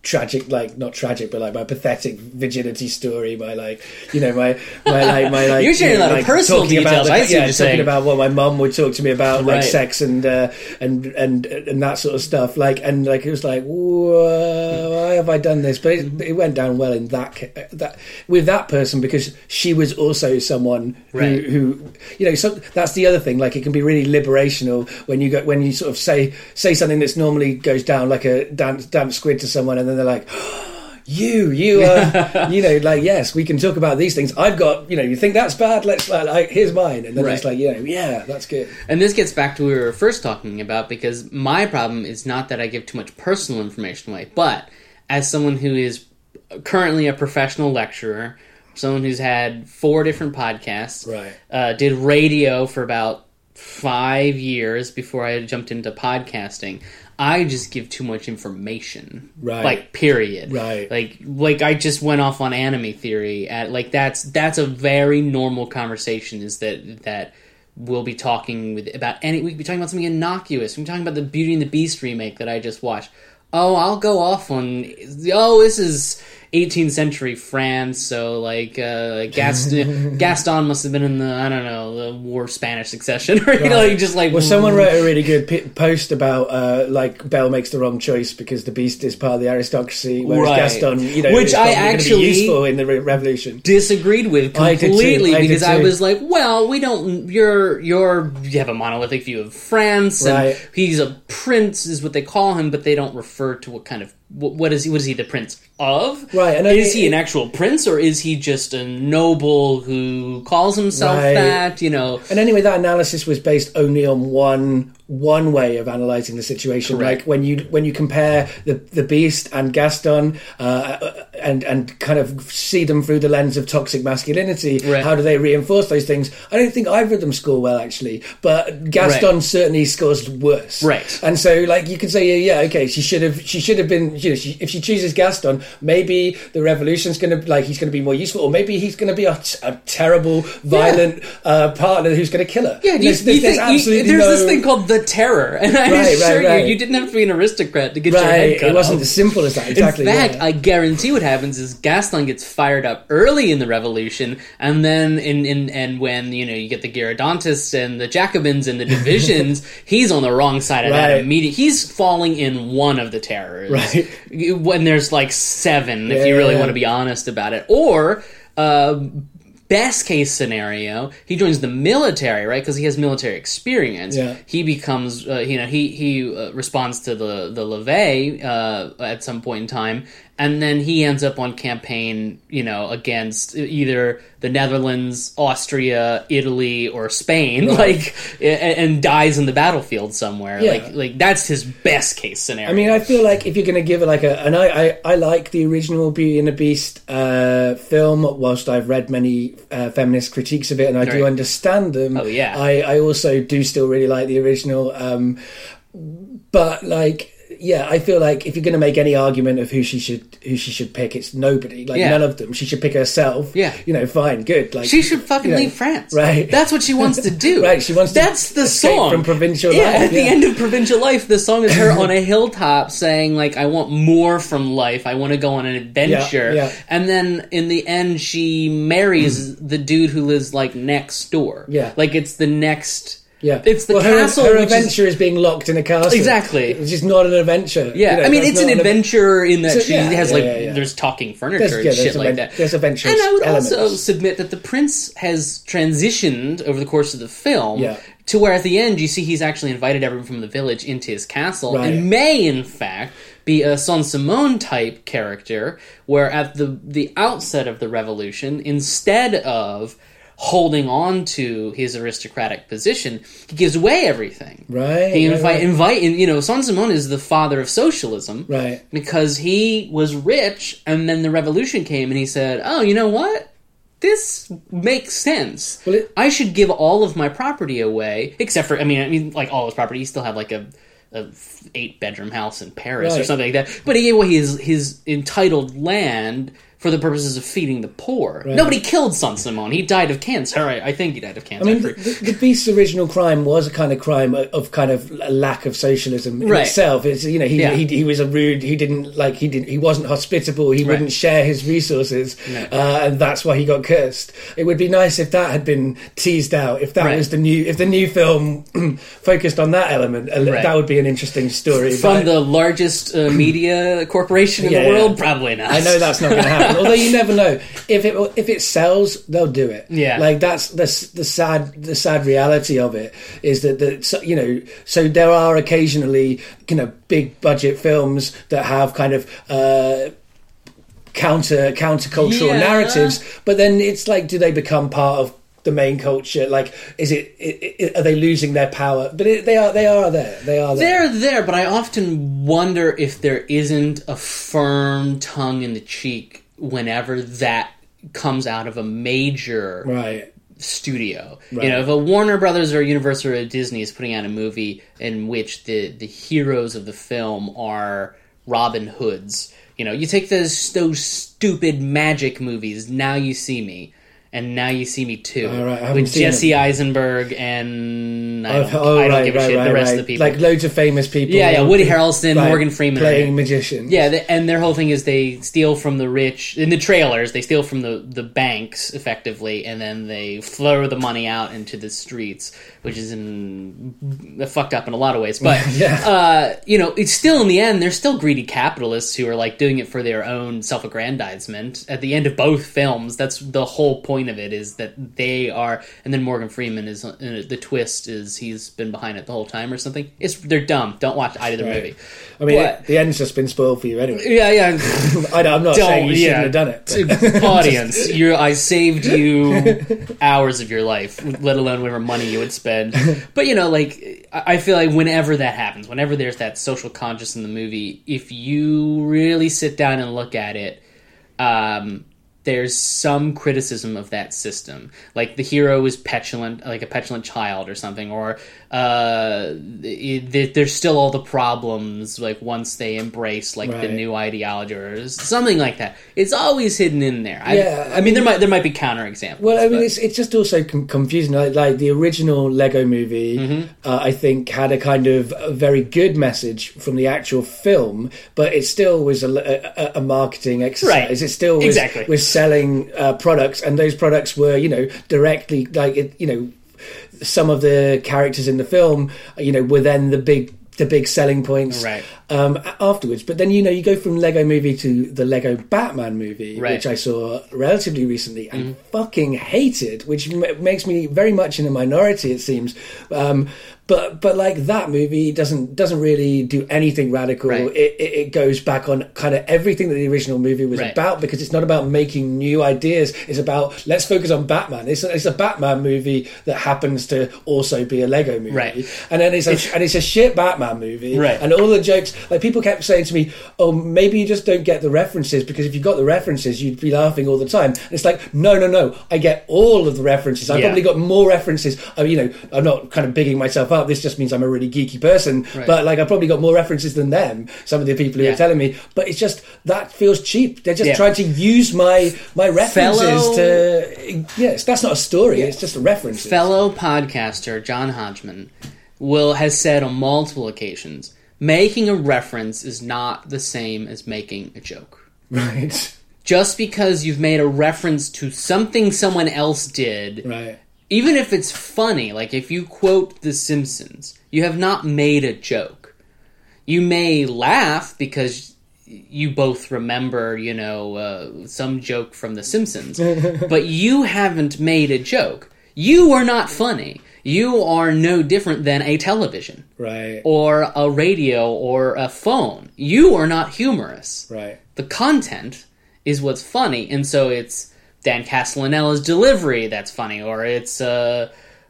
tragic like not tragic but like my pathetic virginity story my like you know my my like my like You're sharing you know, a lot of personal talking about details. the- I see yeah talking saying. about what my mum would talk to me about like sex and uh, and and and that sort of stuff like and like it was like why have I done this but it, it went down well in that that with that person because she was also someone who, Right. who you know so that's the other thing like it can be really liberational when you go when you sort of say say something that's normally goes down like a damp, damp squid to someone and then they're like you you uh you know like yes we can talk about these things i've got you know you think that's bad let's like, like here's mine and then it's like you know yeah that's good And this gets back to what we were first talking about because my problem is not that I give too much personal information away, but as someone who is currently a professional lecturer, someone who's had four different podcasts, Right. uh, did radio for about five years before I jumped into podcasting. I just give too much information, Right. Like period, Right. Like like I just went off on anomie theory at like that's that's a very normal conversation. Is that that we'll be talking with about any we could be talking about something innocuous. We're talking about the Beauty and the Beast remake that I just watched. Oh, I'll go off on. Oh, this is 18th century France, so like uh, Gaston, Gaston must have been in the I don't know the War of Spanish Succession, or you know, like just like well someone wrote a really good p- post about uh like belle makes the wrong choice because the beast is part of the aristocracy whereas Right. gaston you know Which I actually- useful in the re- revolution disagreed with I completely I did because I was like, well, we don't. You're you're you have a monolithic view of France, and Right. he's a prince, is what they call him, but they don't refer to what kind of what, what is he? What is he the prince of? Right, and I is mean, he an actual prince or is he just a noble who calls himself Right. that? You know, And anyway, that analysis was based only on one one way of analyzing the situation. Correct. Like when you when you compare the the Beast and Gaston, uh, and and kind of see them through the lens of toxic masculinity. Right. How do they reinforce those things? I don't think either of them score well actually, but Gaston Right. certainly scores worse. Right. And so, like you could say, yeah, yeah, okay, she should have she should have been. You know, she, if she chooses Gaston, maybe the revolution's going to like he's going to be more useful, or maybe he's going to be a, a terrible, violent uh, partner who's going to kill her. Yeah, you, There's- you there's- there's think, you- absolutely there's this thing called the terror, and I Right, assure right, right. you, you didn't have to be an aristocrat to get your head Right, cut it wasn't off. as simple as that. Exactly. In fact, yeah. I guarantee what happens is Gaston gets fired up early in the revolution, and then in, in and when you know you get the Girondists and the Jacobins and the divisions, he's on the wrong side of that Right. immediate. He's falling in one of the terrors. Right. when there's like seven, if Yeah, you really yeah. want to be honest about it, or. Uh, Best case scenario, he joins the military, right? Because he has military experience. Yeah. He becomes, uh, you know, he he uh, responds to the the levee uh, at some point in time, and then he ends up on campaign, you know, against either the Netherlands, Austria, Italy, or Spain, like, a- and, dies in the battlefield somewhere. Yeah. Like, like that's his best case scenario. I mean, I feel like if you're going to give it like a, and I, I, I like the original Beauty and the Beast uh, film. Whilst I've read many uh, feminist critiques of it, and I do understand them. Oh, yeah. I, I also do still really like the original. Um, but like, yeah, I feel like if you're going to make any argument of who she should who she should pick, it's nobody. Like Yeah. none of them. She should pick herself. Yeah. you know, fine, good. Like She should fucking you know, leave France. Right. That's what she wants to do. Right, she wants to That's the escape song from provincial yeah, life, At the yeah. end of Provincial Life, the song is her on a hilltop saying like, "I want more from life. I want to go on an adventure." Yeah, yeah. And then in the end, she marries the dude who lives like next door. Yeah. Like it's the next. Yeah, It's the well, her, castle. Her is- adventure is, being locked in a castle. Exactly. Which is not an adventure. yeah, You know, I mean, it's an adventure in that So, she yeah, has yeah, like yeah, there's talking furniture There's, and shit like that. there's adventure And I would elements. also submit that the prince has transitioned over the course of the film to where at the end you see he's actually invited everyone from the village into his castle Right. and may in fact be a Saint Simon type character where at the the outset of the revolution instead of holding on to his aristocratic position he gives away everything Right, he right, invite right. invite you know Saint Simon is the father of socialism Right. because he was rich and then the revolution came and he said, "Oh, you know what? This makes sense. Well, it- I should give all of my property away, except for I mean, I mean, like all his property. He still had like a, a eight bedroom house in Paris or something like that. But he gave away his his entitled land for the purposes of feeding the poor. Nobody killed Saint Simon. He died of cancer. All right, I think he died of cancer. I mean, the, the, Beast's original crime was a kind of crime of, kind of lack of socialism in Right. itself. It's you know he, Yeah. he he was a rude. He didn't like he didn't he wasn't hospitable. He wouldn't share his resources, uh, and that's why he got cursed. It would be nice if that had been teased out. If that Right. was the new if the new film focused on that element, uh, Right. that would be an interesting story. From But the largest uh, media corporation in Yeah, the world, yeah. probably not. I know that's not going to happen. Although you never know if it if it sells, they'll do it. Yeah. like that's the the sad the sad reality of it is that the you know so there are occasionally you know big budget films that have kind of. Uh, counter countercultural Yeah. narratives but then it's like do they become part of the main culture like is it, i i are they losing their power but it, they are they are there they are there They're there, but I often wonder if there isn't a firm tongue in the cheek whenever that comes out of a major right studio. Right. You know, if a Warner Brothers or a Universal or a Disney is putting out a movie in which the the heroes of the film are Robin Hoods, you know, you take those those stupid magic movies. Now you see me. And now you see me too, All right, with Jesse Eisenberg and I don't, oh, I don't right, give a right, shit. the rest of the people, like loads of famous people Yeah, yeah, Woody Harrelson, Morgan Freeman playing it. magician Yeah, the, and their whole thing is they steal from the rich in the trailers. They steal from the the banks effectively, and then they throw the money out into the streets, which is in fucked up in a lot of ways. But Yeah. uh, you know, it's still in the end they're still greedy capitalists who are like doing it for their own self-aggrandizement. At the end of both films, that's the whole point of it is that they are. And then Morgan Freeman is uh, the twist is he's been behind it the whole time or something. It's they're dumb. Don't watch either Right. movie. I mean But- it, the end's just been spoiled for you anyway Yeah, yeah. I, am not saying you shouldn't have done it audience, you I saved you hours of your life, let alone whatever money you would spend. But you know, like I I feel like whenever that happens, whenever there's that social conscious in the movie, if you really sit down and look at it, um, there's some criticism of that system. Like the hero is petulant, like a petulant child or something, or uh, it, it- there's still all the problems. Like once they embrace like the new ideology or something like that, it's always hidden in there. I, Yeah, I, mean, there might there might be counter examples. Well, I mean, but- it's it's just also confusing. Like, like the original Lego Movie, Mm-hmm. uh, I think had a kind of a very good message from the actual film, but it still was a, a, a marketing exercise. Right. It still was, Exactly. was selling uh, products, and those products were, you know, directly like you know, some of the characters in the film, you know, were then the big the big selling points Right. Um, afterwards. But then you know you go from Lego Movie to the Lego Batman movie, Right. which I saw relatively recently and fucking hated, which m- makes me very much in a minority. It seems. Um, but but like that movie doesn't doesn't really do anything radical. Right. It, it, it goes back on kind of everything that the original movie was Right. about because it's not about making new ideas. It's about let's focus on Batman. It's a, it's a Batman movie that happens to also be a Lego movie, Right. and then it's a, and it's a shit Batman movie, Right. And all the jokes, like people kept saying to me, "Oh, maybe you just don't get the references because if you got the references, you'd be laughing all the time." And it's like, no, no, no, I get all of the references. I Yeah. probably got more references. I mean, you know, I'm not kind of bigging myself up. This just means I'm a really geeky person, Right. but like I probably got more references than them. Some of the people who Yeah. are telling me, but it's just that feels cheap. They're just Yeah. trying to use my my references Fellow- to. Yes, that's not a story. It's just a reference. fellow podcaster John Hodgman will has said on multiple occasions, making a reference is not the same as making a joke. Right. Just because you've made a reference to something someone else did, Right. even if it's funny, like if you quote The Simpsons, you have not made a joke. You may laugh because you both remember, you know, uh, some joke from The Simpsons, but you haven't made a joke. You are not funny. You are no different than a television Right. or a radio or a phone. You are not humorous Right. the content is what's funny, and so it's Dan Castellaneta's delivery that's funny, or it's uh,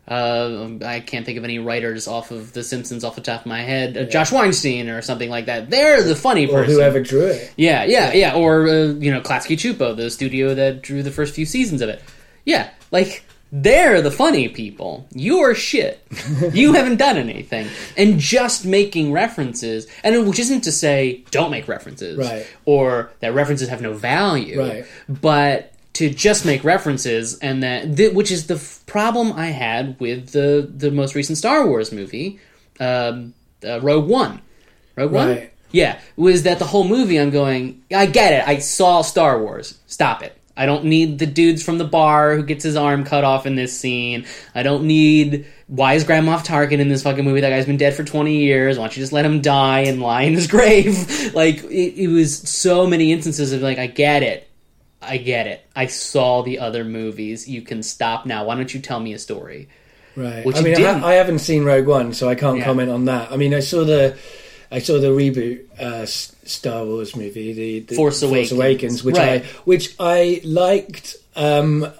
uh, I can't think of any writers off of The Simpsons off the top of my head, uh, Josh Weinstein or something like that. They're the funny person. Or whoever drew it. Yeah, yeah, yeah. Or uh, you know, Klasky Csupo, the studio that drew the first few seasons of it. Yeah, like They're the funny people. You're shit. you haven't done anything. And just making references, and which isn't to say don't make references, Right. or that references have no value, Right. but to just make references and that th- which is the f- problem I had with the the most recent Star Wars movie, um, uh, Rogue One. Rogue One. Right. Yeah, was that the whole movie? I'm going. I get it. I saw Star Wars. Stop it. I don't need the dudes from the bar who gets his arm cut off in this scene. I don't need why is Grand Moff Tarkin in this fucking movie? That guy's been dead for 20 years. Why don't you just let him die and lie in his grave? like it, it was so many instances of like I get it. I get it. I saw the other movies. You can stop now. Why don't you tell me a story? Right. Which I mean, I, ha- I haven't seen Rogue One, so I can't Yeah. comment on that. I mean, I saw the, I saw the reboot uh, Star Wars movie, the, the Force Awakens. which Right. I which I liked. Um,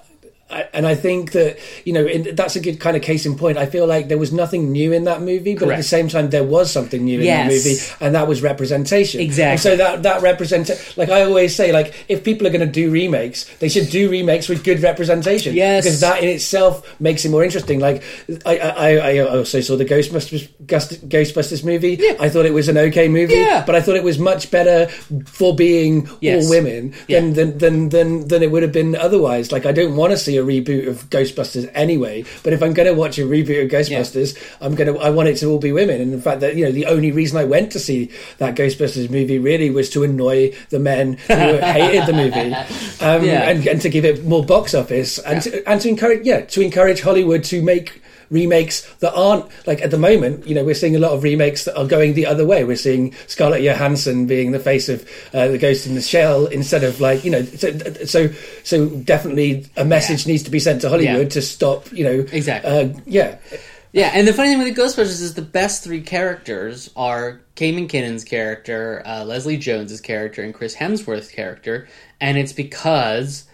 I, and I think that you know in, that's a good kind of case in point. I feel like there was nothing new in that movie, but at the same time there was something new in Yes. that movie, and that was representation. Exactly. And so that that represent like I always say, like if people are going to do remakes, they should do remakes with good representation. Yes. because that in itself makes it more interesting. Like I, I, I also saw the Ghostbusters Ghostbusters movie. Yeah. I thought it was an okay movie, Yeah. but I thought it was much better for being Yes. all women Yeah. than, than than than than it would have been otherwise. Like I don't want to see a reboot of Ghostbusters anyway, but if I'm going to watch a reboot of Ghostbusters, I'm going to I want it to all be women. And in fact, that you know the only reason I went to see that Ghostbusters movie really was to annoy the men who hated the movie, um, Yeah. and, and to give it more box office and to, and to encourage yeah to encourage Hollywood to make remakes that aren't like at the moment you know we're seeing a lot of remakes that are going the other way we're seeing Scarlett Johansson being the face of uh, the Ghost in the Shell instead of like you know so so, so definitely a message needs to be sent to Hollywood Yeah. to stop you know Exactly. uh, yeah Yeah, and the funny thing with the Ghostbusters is the best three characters are Kate McKinnon's character, uh, Leslie Jones's character, and Chris Hemsworth's character, and it's because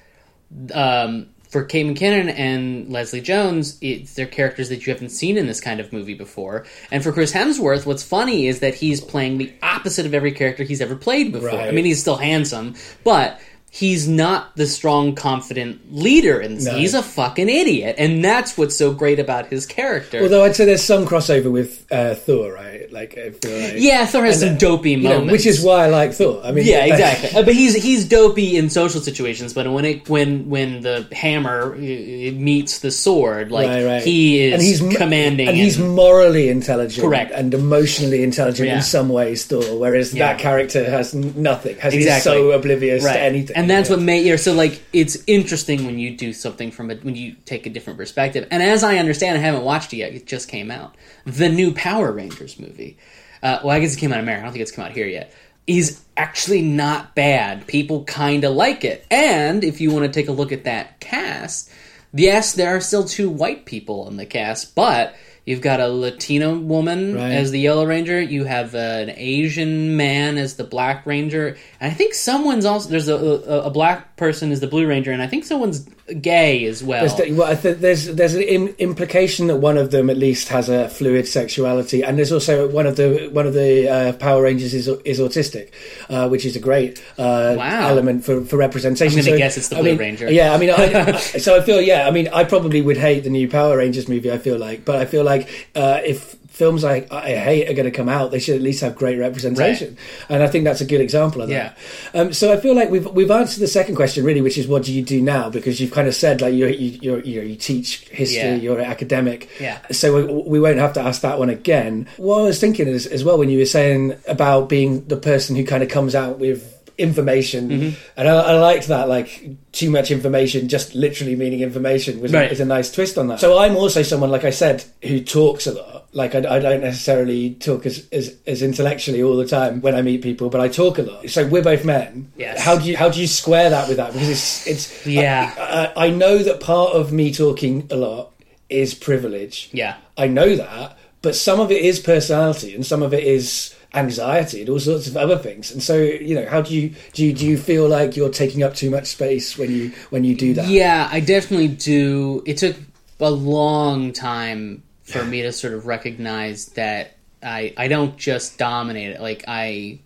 um, for Kate McKinnon and Leslie Jones, it's they're characters that you haven't seen in this kind of movie before. And for Chris Hemsworth, what's funny is that he's playing the opposite of every character he's ever played before. Right. I mean, he's still handsome, but he's not the strong, confident leader this. No. He's a fucking idiot, and that's what's so great about his character. although I'd say there's some crossover with uh, Thor right like I feel like yeah, Thor has some dopey you know, moments, which is why I like Thor I mean Yeah, exactly. Uh, but he's he's dopey in social situations. But when it when when the hammer uh, meets the sword, like Right, right. he is and he's commanding, and he's morally intelligent, Correct. and emotionally intelligent Yeah. in some ways. Thor, whereas Yeah. that character has nothing, has he's so oblivious right. to anything, and that's what made you know, so like it's interesting when you do something from a when you take a different perspective. And as I understand, I haven't watched it yet. It just came out. The new Power Rangers movie. Uh, well, I guess it came out in America. I don't think it's come out here yet. Is actually not bad. People kind of like it. And if you want to take a look at that cast, yes, there are still two white people in the cast, but you've got a Latina woman Right. as the Yellow Ranger. You have an Asian man as the Black Ranger, and I think someone's also there's a, a, a black person as the Blue Ranger, and I think someone's gay as well. There's, the- well, there's there's an im- implication that one of them at least has a fluid sexuality, and there's also one of the one of the uh, Power Rangers is is autistic, uh, which is a great uh, Wow. element for, for representation. I'm gonna guess it's the I Blue mean, Ranger. Yeah, I mean, I, I- so I feel yeah, I mean, I probably would hate the new Power Rangers movie. I feel like, but I feel like uh, if films I, I hate are going to come out, they should at least have great representation, and I think that's a good example of that. Um, so I feel like we've we've answered the second question really, which is what do you do now? Because you've kind of said like you you you're, you you teach history, Yeah. you're an academic, Yeah. So we, we won't have to ask that one again. What I was thinking is as well when you were saying about being the person who kind of comes out with information, Mm-hmm. and I, I liked that like too much information, just literally meaning information was, Right. is a nice twist on that. So I'm also someone like I said who talks a lot. Like I, I don't necessarily talk as, as as intellectually all the time when I meet people, but I talk a lot. So we're both men. Yes. How do you how do you square that with that? Because it's it's Yeah. I, I, I know that part of me talking a lot is privilege. Yeah. I know that, but some of it is personality and some of it is anxiety and all sorts of other things. And so, you know, how do you do you, do you feel like you're taking up too much space when you when you do that? Yeah, I definitely do. It took a long time for me to sort of recognize that I I don't just dominate it. Like I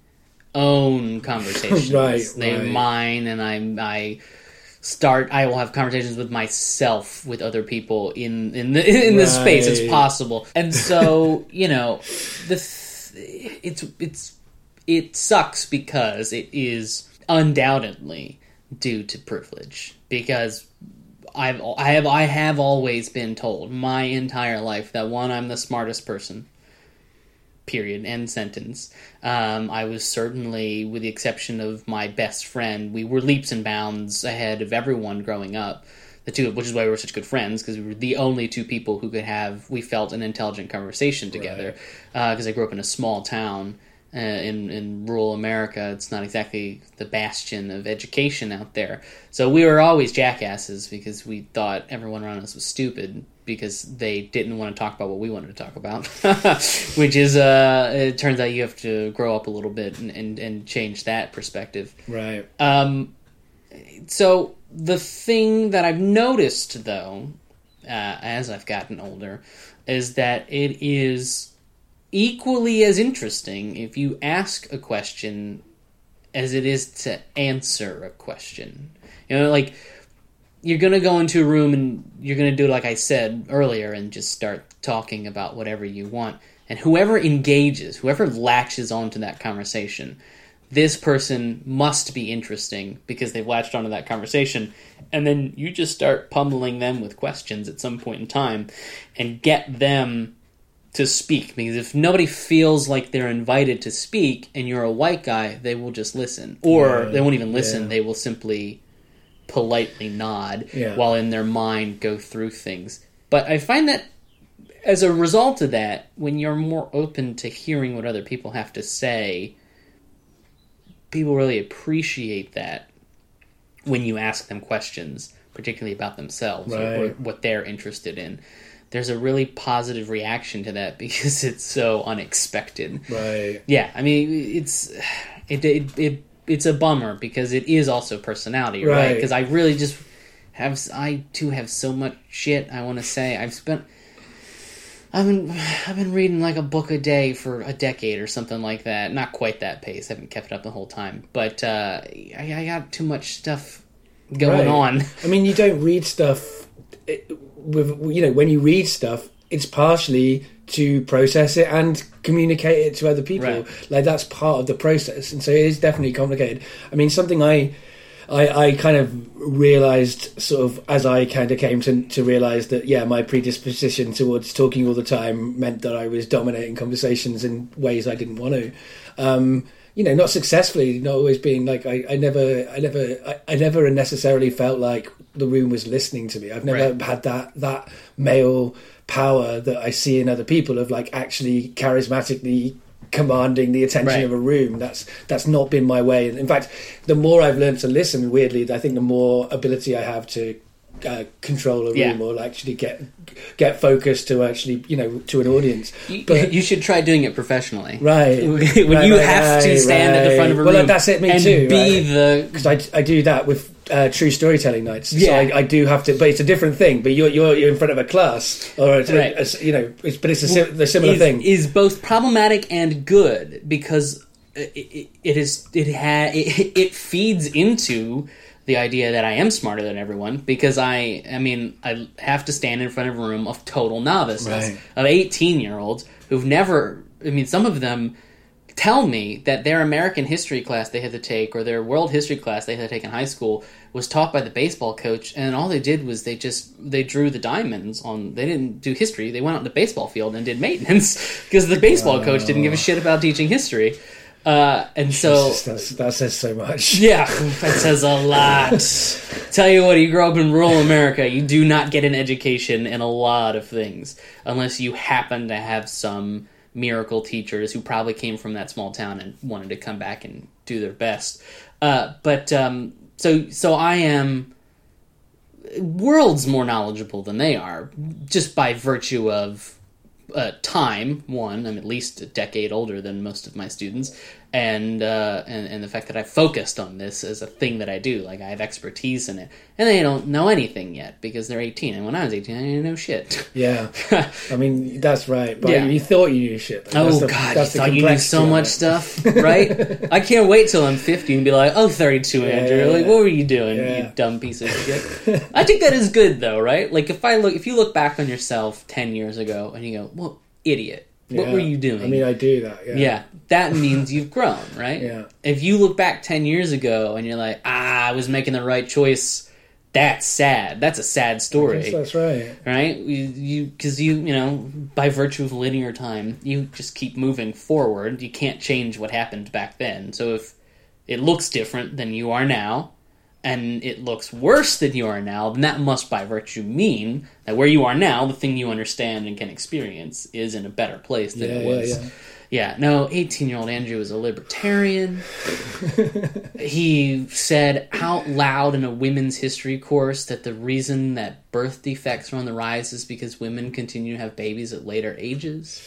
own conversations. Right, They're right. mine, and I I start I will have conversations with myself with other people in in the in the space it's possible and so you know the th- it's it's it sucks because it is undoubtedly due to privilege. Because I've I have I have always been told my entire life that one I'm the smartest person period end sentence. Um, i was certainly with the exception of my best friend we were leaps and bounds ahead of everyone growing up the two which is why we were such good friends because we were the only two people who could have we felt an intelligent conversation together because i grew up in a small town uh, in in rural America, it's not exactly the bastion of education out there. So we were always jackasses because we thought everyone around us was stupid because they didn't want to talk about what we wanted to talk about. Which is, uh, it turns out you have to grow up a little bit and, and, and change that perspective. Right. Um, so the thing that I've noticed, though, uh, as I've gotten older, is that it is equally as interesting if you ask a question as it is to answer a question. You know, like you're gonna go into a room and you're gonna do like I said earlier and just start talking about whatever you want. And whoever engages, whoever latches onto that conversation, this person must be interesting because they've latched onto that conversation. And then you just start pummeling them with questions at some point in time and get them to speak. Because if nobody feels like they're invited to speak and you're a white guy, they will just listen. Or Yeah, they won't even listen, yeah. they will simply politely nod Yeah. while in their mind go through things. But I find that as a result of that, when you're more open to hearing what other people have to say, people really appreciate that when you ask them questions, particularly about themselves or, or what they're interested in. There's a really positive reaction to that because it's so unexpected. Right. Yeah, I mean, it's it it, it it's a bummer because it is also personality, right? Right. Because I really just have I too have so much shit I want to say. I've spent I've been I've been reading like a book a day for a decade or something like that. Not quite that pace. I haven't kept it up the whole time, but uh, I, I got too much stuff going Right. on. I mean, you don't read stuff with you know when you read stuff, it's partially to process it and communicate it to other people. Right. Like that's part of the process, and so it is definitely complicated. I mean, something I. I, I kind of realized sort of as I kind of came to, to realize that yeah my predisposition towards talking all the time meant that I was dominating conversations in ways I didn't want to um, you know not successfully not always being like I, I never I never I, I never necessarily felt like the room was listening to me I've never Right. had that that male power that I see in other people of like actually charismatically commanding the attention Right. of a room that's that's not been my way in fact the more I've learned to listen weirdly I think the more ability I have to uh, control a room Yeah. or actually get get focused to actually you know to an audience You, But- you should try doing it professionally. Right. when Right, you right, have to right, stand at the front of a room. Well, that's it, me and too, Be the because I, I do that with uh, true storytelling nights. Yeah. So I, I do have to, but it's a different thing. But you're you're, you're in front of a class, or it's a- Right. a- you know, it's, but it's a, sim- the similar is, thing. is both problematic and good because it, it, it is it ha it, it feeds into the idea that I am smarter than everyone because I I mean I have to stand in front of a room of total novices Right. of 18 year olds who've never I mean some of them tell me that their American history class they had to take or their world history class they had to take in high school was taught by the baseball coach and all they did was they just they drew the diamonds on they didn't do history they went out to the baseball field and did maintenance because the baseball coach didn't give a shit about teaching history uh, and so That's, that says so much. yeah, that says a lot. Tell you what, you grow up in rural America, you do not get an education in a lot of things unless you happen to have some miracle teachers who probably came from that small town and wanted to come back and do their best. Uh, but um, so so I am worlds more knowledgeable than they are just by virtue of uh, time one i'm at least a decade older than most of my students and uh, and and the fact that I focused on this as a thing that I do, like I have expertise in it, and they don't know anything yet because they're 18, and when I was 18, I didn't know shit. Yeah, I mean that's right. But Yeah. you thought you knew shit. Oh That's the- God! you thought you knew so much stuff, right? I can't wait till I'm 50 and be like, "Oh, 32, Andrew. yeah, like, what were you doing, you dumb piece of shit?" I think that is good, though, right? Like, if I look, if you look back on yourself 10 years ago and you go, "Well, idiot, what Yeah. were you doing?" I mean, I do that. Yeah. yeah, that means you've grown, right? Yeah. If you look back 10 years ago and you're like, "Ah, I was making the right choice," that's sad. That's a sad story that's right. right? You because you, you know by virtue of linear time, you just keep moving forward. You can't change what happened back then. So if it looks different than you are now, and it looks worse than you are now, then that must by virtue mean that where you are now, the thing you understand and can experience, is in a better place than Yeah, it yeah, was. yeah. Yeah, no, 18 year old Andrew is a libertarian. he said out loud in a women's history course that the reason that birth defects are on the rise is because women continue to have babies at later ages.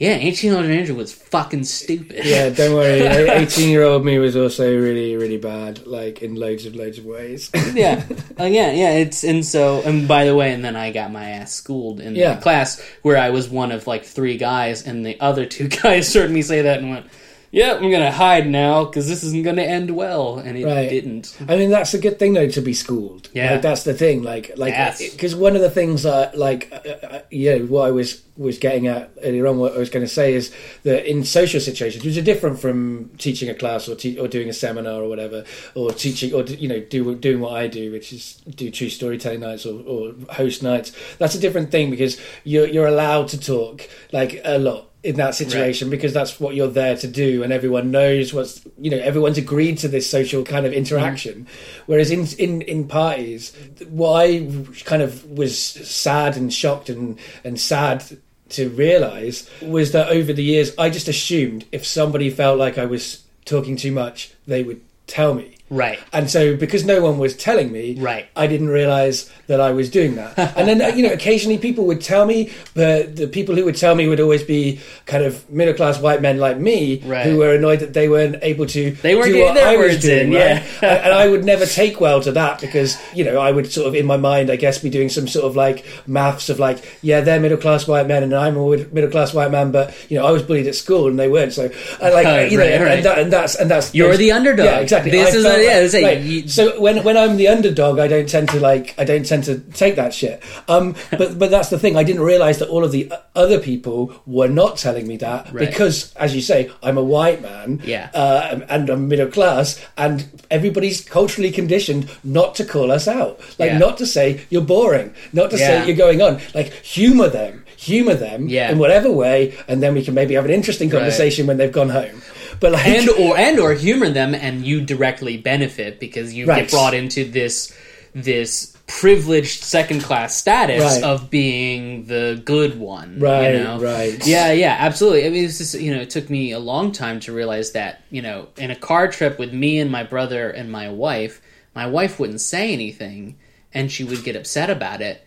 Yeah, 18 year old Andrew was fucking stupid. Yeah, don't worry. Eighteen-year-old me was also really, really bad, like in loads of loads of ways. yeah, uh, yeah, yeah. It's and so and by the way, and then I got my ass schooled in Yeah. the class where I was one of like three guys, and the other two guys heard me say that and went, "Yeah, I'm gonna hide now because this isn't gonna end well," and it Right. didn't. I mean, that's a good thing though to be schooled. Yeah. like, that's the thing. Like, like Yes. because one of the things that, like, uh, uh, you know, what I was was getting at earlier on, what I was going to say is that in social situations, which are different from teaching a class or te- or doing a seminar or whatever, or teaching or you know do doing what I do, which is do true storytelling nights or, or host nights. That's a different thing because you're you're allowed to talk like a lot in that situation because that's what you're there to do and everyone knows what's you know everyone's agreed to this social kind of mm-hmm. interaction. Whereas in in in parties what i kind of was sad and shocked and and sad to realize was that over the years i just assumed if somebody felt like i was talking too much they would tell me Right. and so, because no one was telling me, Right. I didn't realize that I was doing that. and then, uh, you know, occasionally people would tell me, but the people who would tell me would always be kind of middle class white men like me, Right. who were annoyed that they weren't able to They weren't do what their I was words doing. in, yeah. and, and I would never take well to that because, you know, I would sort of in my mind, I guess, be doing some sort of like maths of like, yeah, they're middle class white men and I'm a middle class white man, but you know, I was bullied at school and they weren't. So, and like, Right, you know, right, and, right. and, that, and that's and that's You're the underdog. Yeah, exactly. This I is yeah, like- right. you- So when when I'm the underdog, I don't tend to like I don't tend to take that shit. Um, but but that's the thing. I didn't realize that all of the other people were not telling me that Right. because, as you say, I'm a white man. Yeah. Uh, and I'm middle class, and everybody's culturally conditioned not to call us out, like Yeah. not to say you're boring, not to Yeah. say you're going on, like humor them, humor them Yeah. in whatever way, and then we can maybe have an interesting Right. conversation when they've gone home. But like, and or and or humor them and you directly benefit because you Right. get brought into this this privileged second class status Right. of being the good one Right, you know? right. yeah yeah absolutely i mean it's just you know it took me a long time to realize that you know in a car trip with me and my brother and my wife my wife wouldn't say anything and she would get upset about it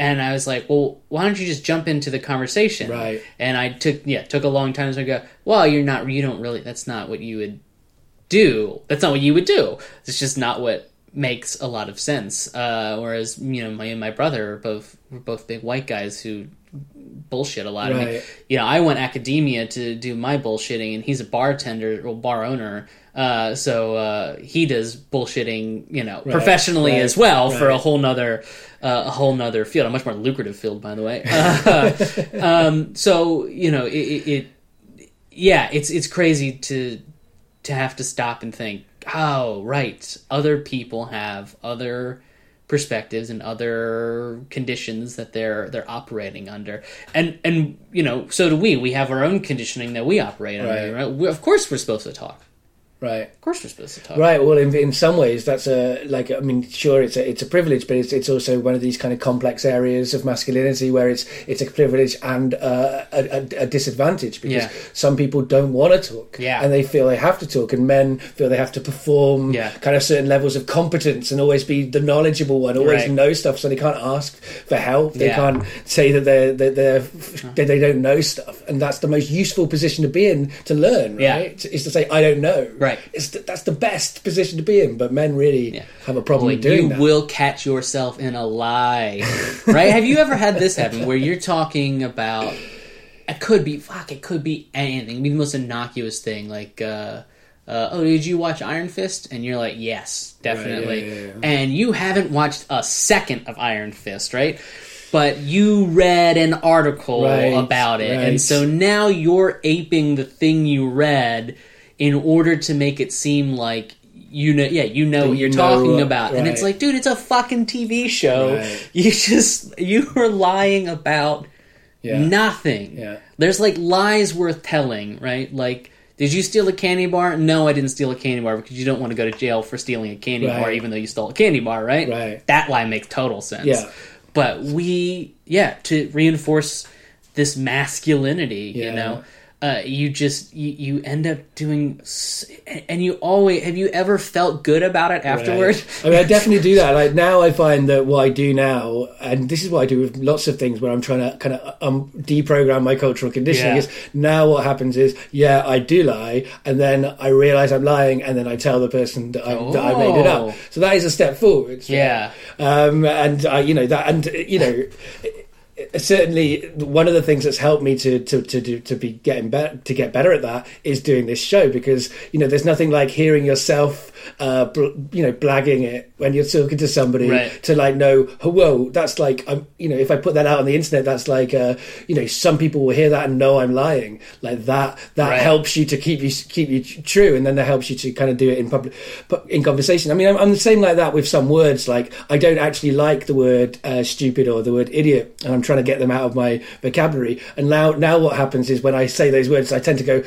and I was like, "Well, why don't you just jump into the conversation?" Right. And I took yeah took a long time to go. Well, you're not. You don't really. That's not what you would do. That's not what you would do. It's just not what makes a lot of sense. Uh, whereas you know, my and my brother are both were both big white guys who bullshit a lot. I mean, Right. you know, I went academia to do my bullshitting, and he's a bartender or bar owner. Uh, so uh, he does bullshitting, you know, professionally right, as well for a whole nother uh, a whole nother field, a much more lucrative field, by the way. Uh, um, so you know, it, it, it, yeah, it's it's crazy to to have to stop and think. Oh, right, other people have other perspectives and other conditions that they're they're operating under and and you know so do we we have our own conditioning that we operate under Right. right, We, of course we're supposed to talk right. Of course, we're supposed to talk. Right. Well, in, in some ways, that's a like. I mean, sure, it's a it's a privilege, but it's it's also one of these kind of complex areas of masculinity where it's it's a privilege and uh, a, a, a disadvantage because Yeah. some people don't want to talk, Yeah. and they feel they have to talk, and men feel they have to perform Yeah. kind of certain levels of competence and always be the knowledgeable one, always Right. know stuff, so they can't ask for help. They can't say that they're that they're that they don't know stuff, and that's the most useful position to be in to learn. Right? Is to say I don't know. Right. It's th- that's the best position to be in, but men really Yeah. have a problem with doing you that. will catch yourself in a lie, right? Have you ever had this happen where you're talking about? It could be fuck. It could be anything. Be the most innocuous thing, like, uh, uh, "Oh, did you watch Iron Fist?" And you're like, "Yes, definitely." yeah, yeah, yeah. And you haven't watched a second of Iron Fist, right? But you read an article Right, about it, right. and so now you're aping the thing you read in order to make it seem like you know, yeah, you know what you you're know talking about, and it's like, dude, it's a fucking TV show. Right. You just you are lying about Yeah. nothing. Yeah. There's like lies worth telling, right? Like, did you steal a candy bar? No, I didn't steal a candy bar because you don't want to go to jail for stealing a candy Right. bar, even though you stole a candy bar, right? Right. That lie makes total sense. Yeah. But we, yeah, to reinforce this masculinity, you know, uh, you just you, you end up doing, and you always have you ever felt good about it afterward? Right. I mean, I definitely do that. Like now, I find that what I do now, and this is what I do with lots of things, where I'm trying to kind of um, deprogram my cultural conditioning. Yeah. Is now what happens is, yeah, I do lie, and then I realize I'm lying, and then I tell the person that I, that I made it Oh. up. So that is a step forward. Yeah. um, and I, you know that, and you know. Certainly one of the things that's helped me to to to do to be getting better to get better at that is doing this show because you know there's nothing like hearing yourself uh bl- you know blagging it when you're talking to somebody Right. to like know whoa that's like I'm you know if I put that out on the internet that's like uh you know some people will hear that and know I'm lying like that that Right. helps you to keep you keep you true and then that helps you to kind of do it in public in conversation I mean I'm, I'm the same like that with some words like I don't actually like the word uh, stupid or the word idiot and I'm trying to get them out of my vocabulary and now now what happens is when I say those words I tend to go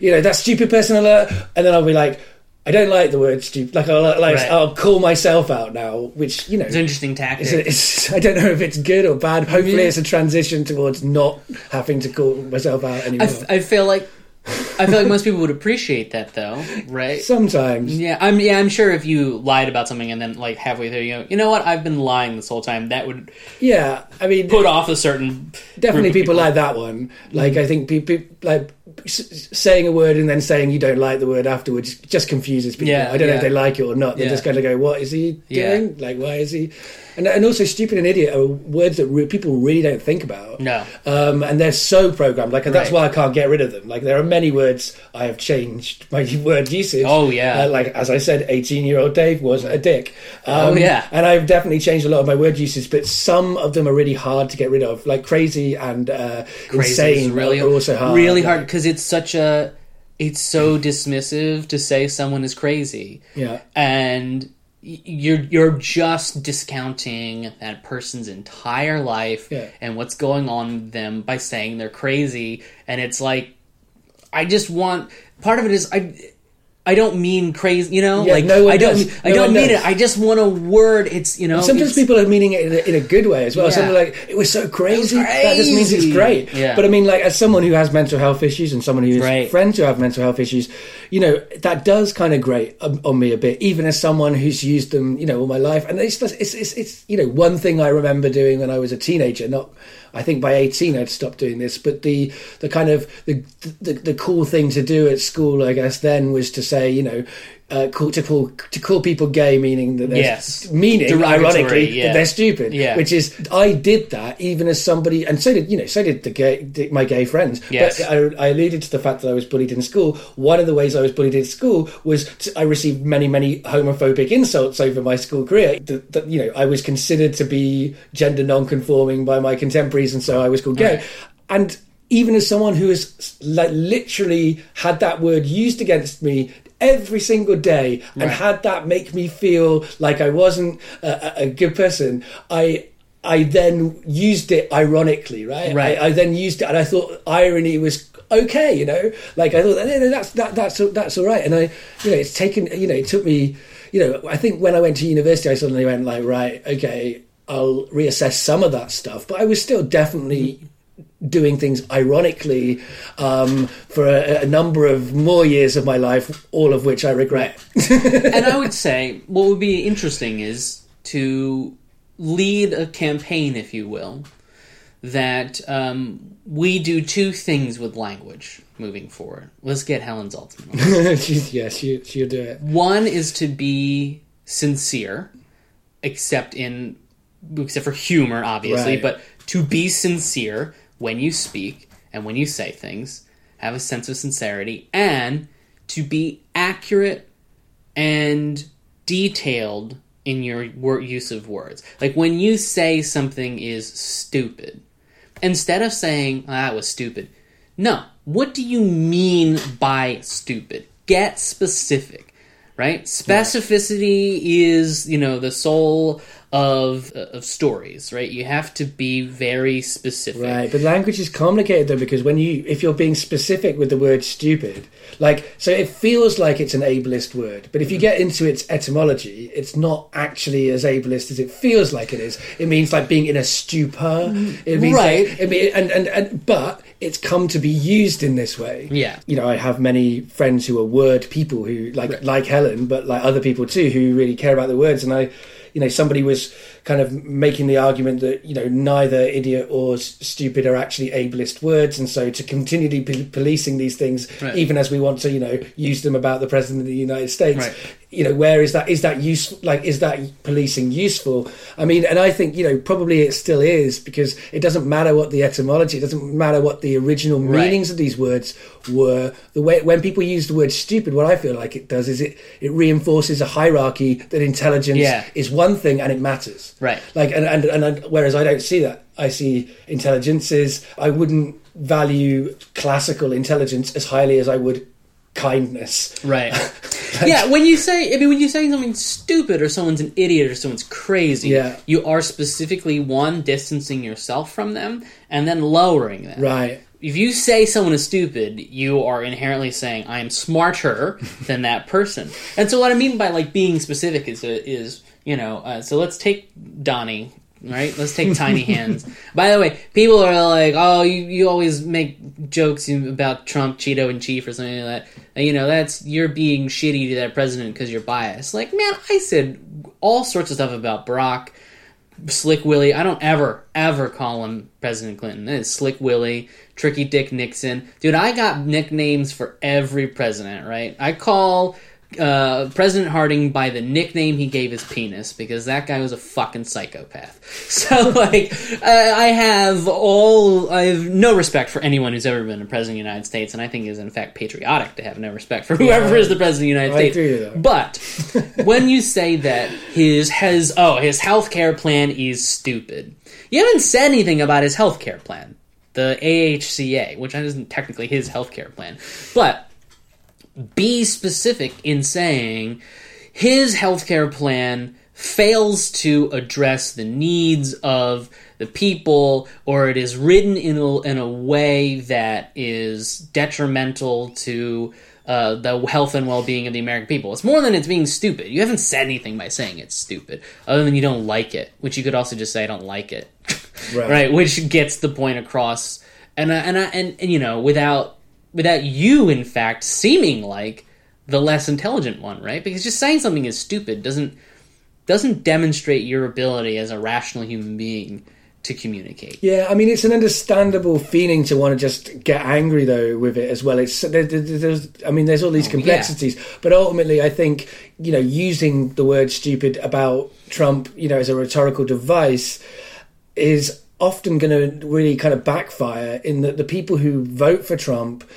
you know that stupid person alert and then I'll be like I don't like the word stupid like I'll like Right. I'll call myself out now which you know It's an interesting tactic. it's, it's, I don't know if it's good or bad. Hopefully, Yeah. it's a transition towards not having to call myself out anymore. f- I feel like I feel like most people would appreciate that though, right? Sometimes, Yeah, I'm. Yeah, I'm sure if you lied about something and then like halfway through, you go, you know what? I've been lying this whole time. That would yeah. I mean, put off a certain definitely of people, like that one. Mm-hmm. Like I think people like saying a word and then saying you don't like the word afterwards just confuses people. Yeah, I don't know if they like it or not. They're Yeah. just going to go, "What is he Yeah. doing? Like, why is he?" And, and also, stupid and idiot are words that re- people really don't think about. No. um, and they're so programmed. Like, and that's Right. why I can't get rid of them. Like, there are many words I have changed my word usage. Oh, yeah. Uh, like as I said, eighteen-year-old Dave was a dick. Um, Oh, yeah. and I've definitely changed a lot of my word usage, but some of them are really hard to get rid of. Like crazy and uh, crazy insane really are also hard. really hard because it's such a it's so dismissive to say someone is crazy. Yeah. and you're you're just discounting that person's entire life Yeah. and what's going on with them by saying they're crazy and it's like i just want part of it is i I don't mean crazy, you know. Yeah, like no I don't, does. mean- I No don't mean does. it. I just want a word. It's you know. Sometimes people are meaning it in a, in a good way as well. Yeah. Something like it was so crazy. Was That just means it's great. Yeah. But I mean, like as someone who has mental health issues and someone who has Right. friends who have mental health issues, you know, that does kind of grate on, me a bit. Even as someone who's used them, you know, all my life. And it's just, it's, it's it's you know one thing I remember doing when I was a teenager. Not I think by eighteen I'd stopped doing this, but the the kind of the the, the cool thing to do at school, I guess, then was to say, you know. Uh, call, to call to call people gay, meaning that they're Yes. meaning Derogatory, ironically yeah. that they're stupid. Yeah. Which is I did that even as somebody, and so did you know, so did the gay the, my gay friends. Yes. But I, I alluded to the fact that I was bullied in school. One of the ways I was bullied in school was I received many many homophobic insults over my school career. That, that, you know, I was considered to be gender non-conforming by my contemporaries, and so I was called gay. Right. And even as someone who has like literally had that word used against me every single day and had that make me feel like I wasn't a, a- a good person, I I then used it ironically, right? Right. I, I then used it, and I thought irony was okay, you know. Like I thought, no, no, that's that, that's that's all right. And I, you know, it's taken, you know, it took me, you know, I think when I went to university, I suddenly went like, right, okay, I'll reassess some of that stuff, but I was still definitely mm. Doing things ironically um, for a, a number of more years of my life, all of which I regret. and I would say what would be interesting is to lead a campaign, if you will, that um, we do two things with language moving forward. Let's get Helen Zaltzman. on this. She's, yeah, she, she'll do it. One is to be sincere, except in except for humor, obviously, Right. but to be sincere when you speak and when you say things, have a sense of sincerity, and to be accurate and detailed in your use of words. Like when you say something is stupid, instead of saying "Ah, that was stupid, no. What do you mean by stupid? Get specific, right? Specificity is, you know, the soul of of stories, right? You have to be very specific. Right, but language is complicated though because when you if you're being specific with the word stupid, like so it feels like it's an ableist word, but if you mm-hmm. get into its etymology, it's not actually as ableist as it feels like it is. It means like being in a stupor. Mm-hmm. It means Right. like, it mean, and, and and but it's come to be used in this way. Yeah. You know, I have many friends who are word people who like like Helen, but like other people too who really care about the words and I you know somebody was kind of making the argument that you know neither idiot or stupid are actually ableist words and so to continually be policing these things Right. even as we want to you know use them about the president of the united states Right. you know where is that is that useful like is that policing useful i mean and i think you know probably it still is because it doesn't matter what the etymology it doesn't matter what the original Right. meanings of these words were the way when people use the word stupid what i feel like it does is it it reinforces a hierarchy that intelligence Yeah. is one thing and it matters Right. like and, and and and whereas i don't see that i see intelligences i wouldn't value classical intelligence as highly as i would kindness Right. yeah, when you say I mean when you say something stupid or someone's an idiot or someone's crazy, Yeah. you are specifically one distancing yourself from them and then lowering them. right If you say someone is stupid, you are inherently saying I am smarter than that person. And so what I mean by like being specific is is you know uh, so let's take Donnie. Right, let's take tiny hands. By the way, people are like, "Oh, you, you always make jokes about Trump, Cheeto, and Chief, or something like that." And, you know, that's you're being shitty to that president because you're biased. Like, man, I said all sorts of stuff about Barack, Slick Willie. I don't ever, ever call him President Clinton. It is Slick Willie, Tricky Dick Nixon. Dude, I got nicknames for every president, right? I call uh, President Harding by the nickname he gave his penis because that guy was a fucking psychopath. So, like, I I have all, I have no respect for anyone who's ever been a president of the United States, and I think is in fact patriotic to have no respect for whoever is the president of the United I States. But when you say that his has oh his health care plan is stupid, you haven't said anything about his health care plan, the AHCA, which isn't technically his health care plan, but be specific in saying his healthcare plan fails to address the needs of the people or it is written in a, in a way that is detrimental to uh, the health and well-being of the American people. It's more than it's being stupid. You haven't said anything by saying it's stupid, other than you don't like it, which you could also just say I don't like it, Right. right? Which gets the point across, and I- and I- and and you know without without you in fact seeming like the less intelligent one, right? Because just saying something is stupid doesn't doesn't demonstrate your ability as a rational human being to communicate. Yeah, I mean it's an understandable feeling to want to just get angry though with it as well. It's there, there- there's, I mean, there's all these oh, complexities, but ultimately, I think you know using the word "stupid" about Trump, you know, as a rhetorical device is often going to really kind of backfire in that the people who vote for Trump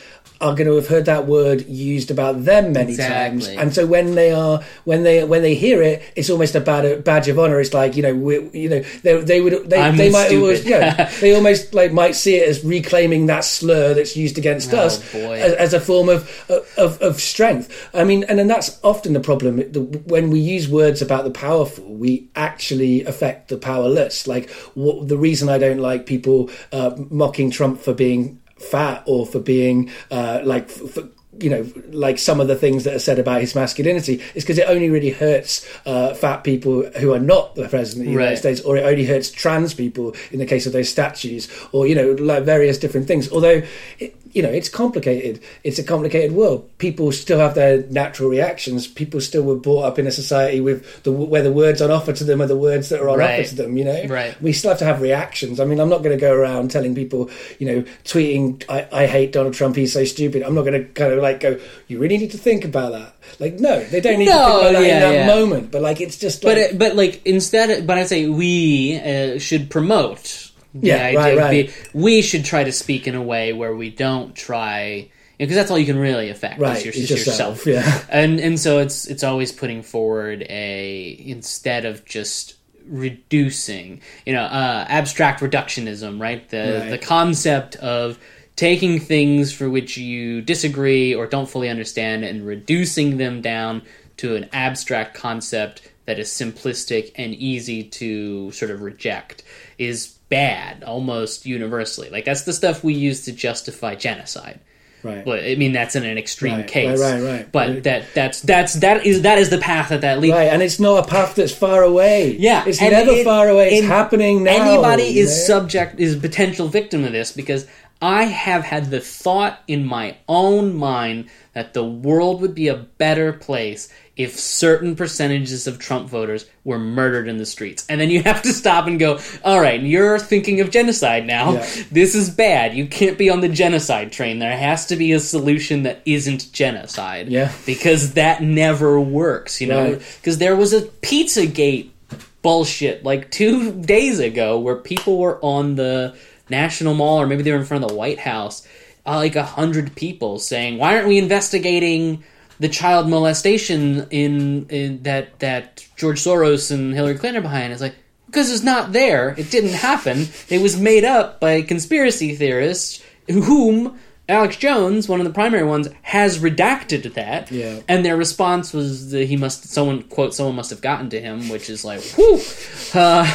are going to have heard that word used about them many Exactly. times, and so when they are when they when they hear it, it's almost a bad badge of honor. It's like you know we, you know they, they would they, I'm they might stupid. always yeah they almost like might see it as reclaiming that slur that's used against Oh, us as, as a form of, of of strength. I mean, and then that's often the problem when we use words about the powerful, we actually affect the powerless. Like what, the reason I don't like people uh, mocking Trump for being fat or for being uh, like. for, you know, like some of the things that are said about his masculinity is because it only really hurts uh, fat people who are not the president of the United States, or it only hurts trans people in the case of those statues, or you know, like various different things. Although, it, you know, it's complicated. It's a complicated world. People still have their natural reactions. People still were brought up in a society with the where the words on offer to them are the words that are on Right. offer to them. You know, Right. we still have to have reactions. I mean, I'm not going to go around telling people, you know, tweeting, I, I hate Donald Trump, he's so stupid. I'm not going to kind of like go, you really need to think about that. Like, no, they don't need to No, think about that yeah, in that yeah. moment. But like, it's just like, but it, but like instead, but I say we uh, should promote. The Yeah, idea right, right. be- we should try to speak in a way where we don't try because that's all you can really affect Right, is, your, yourself, yourself. yeah. and and so it's it's always putting forward a instead of just reducing, you know, uh, abstract reductionism, right? The Right. the concept of taking things for which you disagree or don't fully understand and reducing them down to an abstract concept that is simplistic and easy to sort of reject is bad almost universally. Like that's the stuff we use to justify genocide. right. Well, I mean that's in an extreme Right, case, right, right, right. But that that's that's that is that is the path that that leads. Right, and it's not a path that's far away. Yeah, it's and never it- far away. It's happening now. Anybody is subject is a potential victim of this because I have had the thought in my own mind that the world would be a better place if certain percentages of Trump voters were murdered in the streets. And then you have to stop and go, all right, you're thinking of genocide now. Yeah. This is bad. You can't be on the genocide train. There has to be a solution that isn't genocide. Yeah. Because that never works, you know? Right. Because there was a Pizzagate bullshit like two days ago where people were on the National Mall or maybe they were in front of the White House, uh, like a hundred people saying, "Why aren't we investigating the child molestation in, in that that George Soros and Hillary Clinton are behind?" It's like because it's not there. It didn't happen. It was made up by conspiracy theorists whom. Alex Jones, one of the primary ones, has redacted that, Yeah. and their response was that he must someone quote someone must have gotten to him, which is like, whew, uh,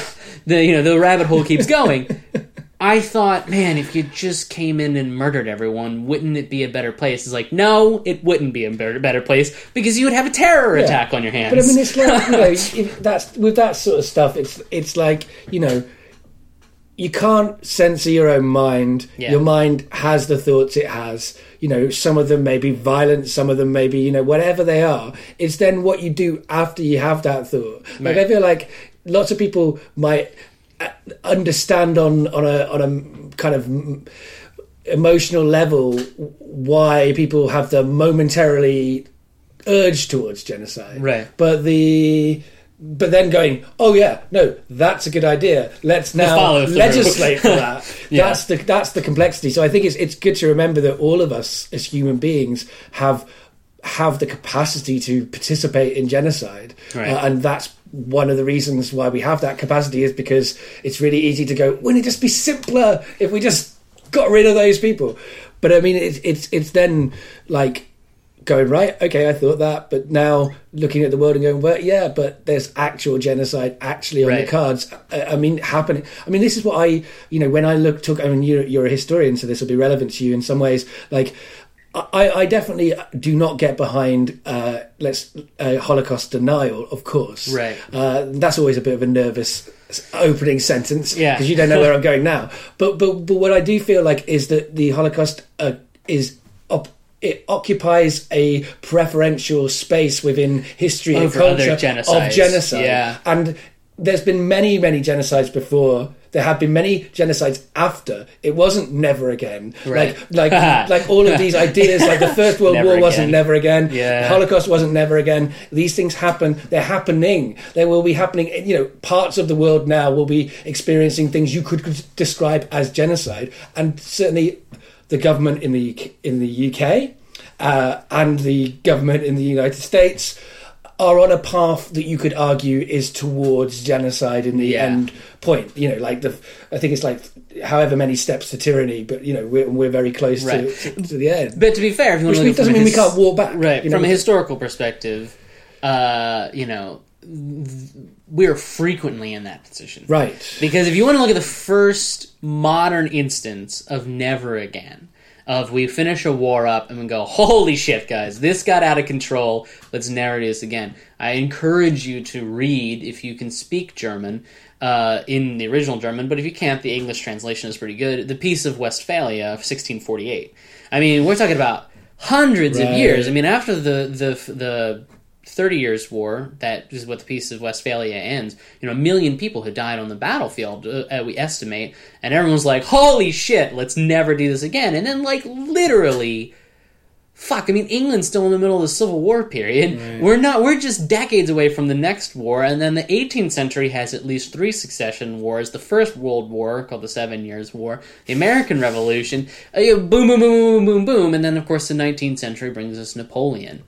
the you know the rabbit hole keeps going. I thought, man, if you just came in and murdered everyone, wouldn't it be a better place? It's like, no, it wouldn't be a better, better place because you would have a terror Yeah. attack on your hands. But I mean, it's like you know, if that's with that sort of stuff. It's it's like you know, you can't censor your own mind. Yeah. Your mind has the thoughts it has. You know, some of them may be violent, some of them may be you know whatever they are. It's then what you do after you have that thought. Like I feel like lots of people might understand on on a on a kind of emotional level why people have the momentarily urge towards genocide. Right. But the but then going, oh yeah, no, that's a good idea. Let's now legislate for that. Yeah. That's the that's the complexity. So I think it's it's good to remember that all of us as human beings have have the capacity to participate in genocide, Right. Uh, and that's one of the reasons why we have that capacity is because it's really easy to go. Wouldn't it just be simpler if we just got rid of those people? But I mean, it's it's it's then like going right okay i thought that but now looking at the world and going well yeah but there's actual genocide actually on Right. the cards I, I mean happening i mean this is what i you know when i look took i mean you're, you're a historian so this will be relevant to you in some ways like I, I definitely do not get behind uh, let's uh, Holocaust denial, of course. Right. Uh, that's always a bit of a nervous opening sentence Yeah. because you don't know where I'm going now. But but but what I do feel like is that the Holocaust uh, is op- it occupies a preferential space within history and Over other culture genocides. of genocide. Yeah. And there's been many many genocides before. There have been many genocides after. It wasn't never again. Right. Like like like all of these ideas. Like the First World War wasn't never again. Yeah. The Holocaust wasn't never again. These things happen. They're happening. They will be happening. You know, parts of the world now will be experiencing things you could describe as genocide, and certainly the government in the in the UK uh, and the government in the United States are on a path that you could argue is towards genocide in the Yeah. end point. You know, like the I think it's like however many steps to tyranny, but you know we're we're very close Right. to, to, to the end. But to be fair, if you want Which to look doesn't mean we can't walk back, right? you know? From a historical perspective, uh, you know, th- we're frequently in that position, right. Because if you want to look at the first modern instance of never again, of we finish a war up and we go, holy shit, guys, this got out of control. Let's do this again. I encourage you to read, if you can speak German, uh, in the original German, but if you can't, the English translation is pretty good. The Peace of Westphalia of 1648. I mean, we're talking about hundreds of years. I mean, after the the the Thirty Years' War, that is what the Peace of Westphalia ends. You know, a million people had died on the battlefield, uh, we estimate, and everyone's like, "Holy shit, let's never do this again." And then, like, literally, fuck. I mean, England's still in the middle of the Civil War period. We're not. We're just decades away from the next war, and then the 18th century has at least three succession wars: the First World War, called the Seven Years' War, the American Revolution, uh, boom, boom, boom, boom, boom, boom, and then of course the 19th century brings us Napoleon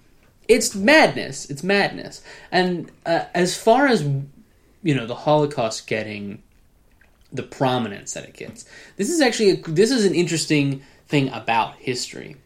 it's madness. It's madness. And uh, as far as you know, the Holocaust getting the prominence that it gets, this is actually a, this is an interesting thing about history.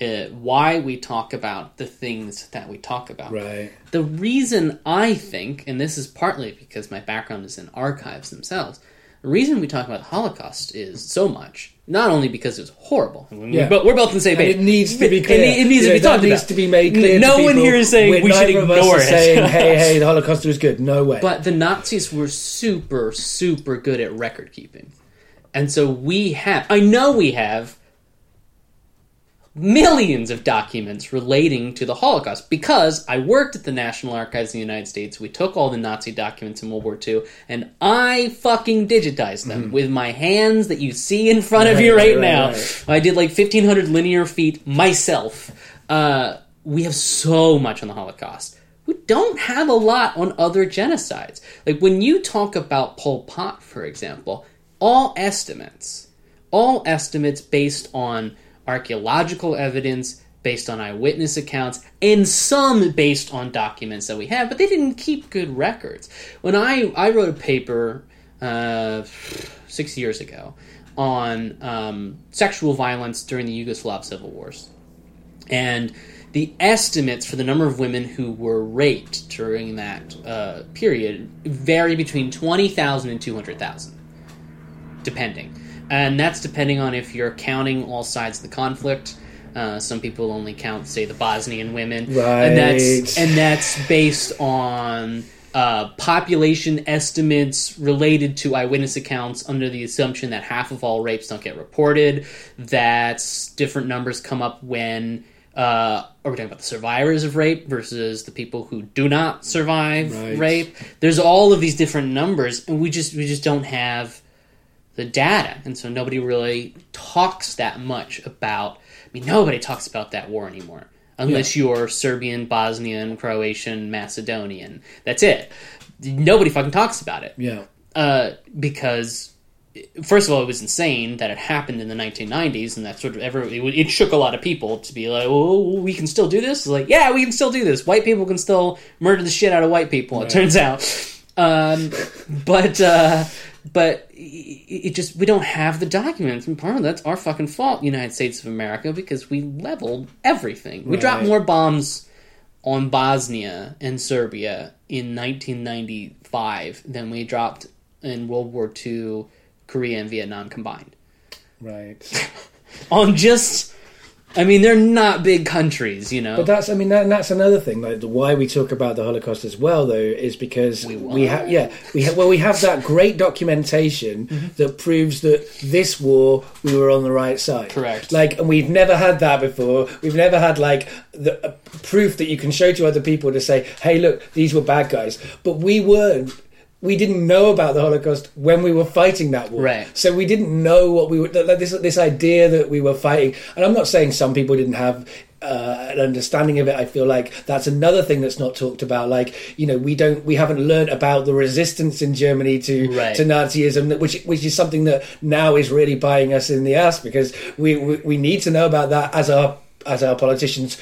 Uh, why we talk about the things that we talk about. Right. The reason I think, and this is partly because my background is in archives themselves, the reason we talk about the Holocaust is so much, not only because it's horrible, Yeah. but we're both in the same And page. it needs to be It- clear. It, it needs You to be that talked needs about. to be made clear. No to one here is saying we should neither of us ignore are it. Saying, hey, hey, the Holocaust was good. No way. But the Nazis were super, super good at record keeping. And so we have, I know we have millions of documents relating to the Holocaust because I worked at the National Archives in the United States. We took all the Nazi documents in World War II and I fucking digitized them with my hands that you see in front of you right, right, now. right. I did like 1,500 linear feet myself. Uh, we have so much on the Holocaust. We don't have a lot on other genocides. Like when you talk about Pol Pot, for example, all estimates, all estimates based on archaeological evidence, based on eyewitness accounts, and some based on documents that we have, but they didn't keep good records. When I, I wrote a paper uh, six years ago on um, sexual violence during the Yugoslav civil wars, and the estimates for the number of women who were raped during that uh, period vary between 20,000 and 200,000, depending. And that's depending on if you're counting all sides of the conflict. Uh, some people only count, say, the Bosnian women, and that's Right. and that's based on uh, population estimates related to eyewitness accounts under the assumption that half of all rapes don't get reported. That different numbers come up when uh, are we talking about the survivors of rape versus the people who do not survive Right. rape? There's all of these different numbers, and we just we just don't have the data, and so nobody really talks that much about. I mean, nobody talks about that war anymore, unless you're Serbian, Bosnian, Croatian, Macedonian. That's it. Nobody fucking talks about it yeah. uh, because first of all, it was insane that it happened in the 1990s, and that sort of ever it, it shook a lot of people to be like, "Oh, we can still do this." It's like, yeah, we can still do this. White people can still murder the shit out of white people. It turns out, um, but uh, but it, just we don't have the documents, and part of that's our fucking fault, United States of America, because we leveled everything. We dropped more bombs on Bosnia and Serbia in 1995 than we dropped in World War II, Korea, and Vietnam combined. Right. On just, I mean, they're not big countries, you know. But that's, I mean, that, and that's another thing. Like the why we talk about the Holocaust as well, though, is because we, what? have, yeah, we have, well, we have that great documentation Mm-hmm. that proves that this war we were on the right side. Correct. Like, and we've never had that before. We've never had like the uh, proof that you can show to other people to say, "Hey, look, these were bad guys," but we weren't. We didn't know about the Holocaust when we were fighting that war. Right. So we didn't know what we were like this this idea that we were fighting. And I'm not saying some people didn't have uh, an understanding of it. I feel like that's another thing that's not talked about. Like you know, we don't we haven't learned about the resistance in Germany to Right. to Nazism, which which is something that now is really biting us in the ass because we we, we need to know about that as our as our politicians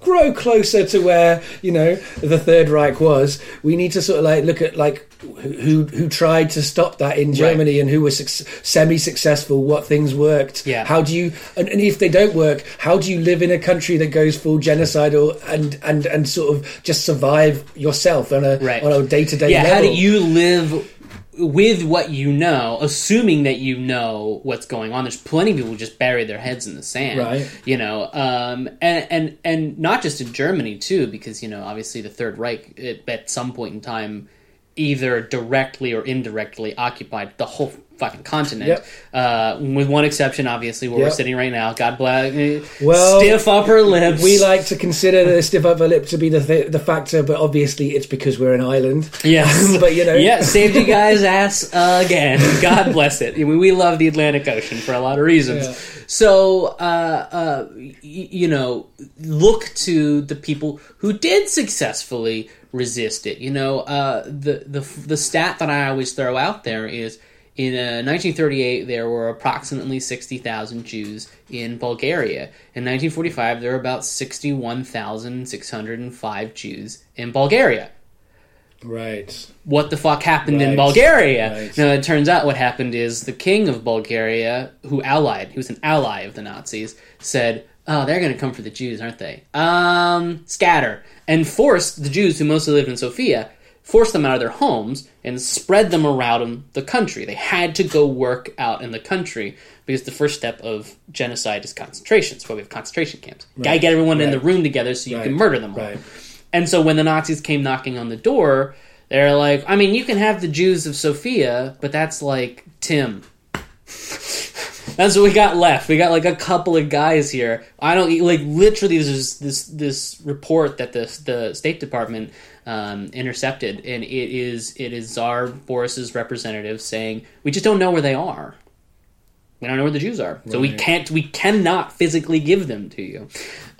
grow closer to where you know the Third Reich was. We need to sort of like look at like who who, who tried to stop that in Germany and who was suc semi successful. What things worked? Yeah. How do you and, and if they don't work, how do you live in a country that goes full genocidal and and and sort of just survive yourself on a Right. on a day to day yeah, level? how do you live with what you know, assuming that you know what's going on? There's plenty of people who just bury their heads in the sand, Right. You know, um, and and and not just in Germany too, because you know, obviously the Third Reich it, at some point in time either directly or indirectly occupied the whole fucking continent. Yep. Uh, with one exception, obviously, where we're sitting right now. God bless. Well, stiff upper lips. We like to consider the stiff upper lip to be the th- the factor, but obviously it's because we're an island. Yes, but you know, yeah, saved you guys' ass again. God bless it. We love the Atlantic Ocean for a lot of reasons. Yeah. So, uh, uh, y- you know, look to the people who did successfully resist it. You know, uh, the the the stat that I always throw out there is. In uh, 1938, there were approximately 60,000 Jews in Bulgaria. In 1945, there were about 61,605 Jews in Bulgaria right. what the fuck happened in Bulgaria. Right. Now, it turns out what happened is the king of Bulgaria, who allied, he was an ally of the Nazis, said, "Oh, they're going to come for the Jews, aren't they? Um, scatter." And forced the Jews, who mostly lived in Sofia, forced them out of their homes and spread them around the country. They had to go work out in the country because the first step of genocide is concentration. That's why we have concentration camps. Gotta get everyone in the room together so you can murder them all. Right. And so when the Nazis came knocking on the door, they're like, I mean, you can have the Jews of Sofia, but that's like Tim. that's what we got left. We got like a couple of guys here. I don't like literally. There's this this report that the the State Department um, intercepted, and it is it is Tsar Boris's representative saying we just don't know where they are. We don't know where the Jews are, so we can't. We cannot physically give them to you.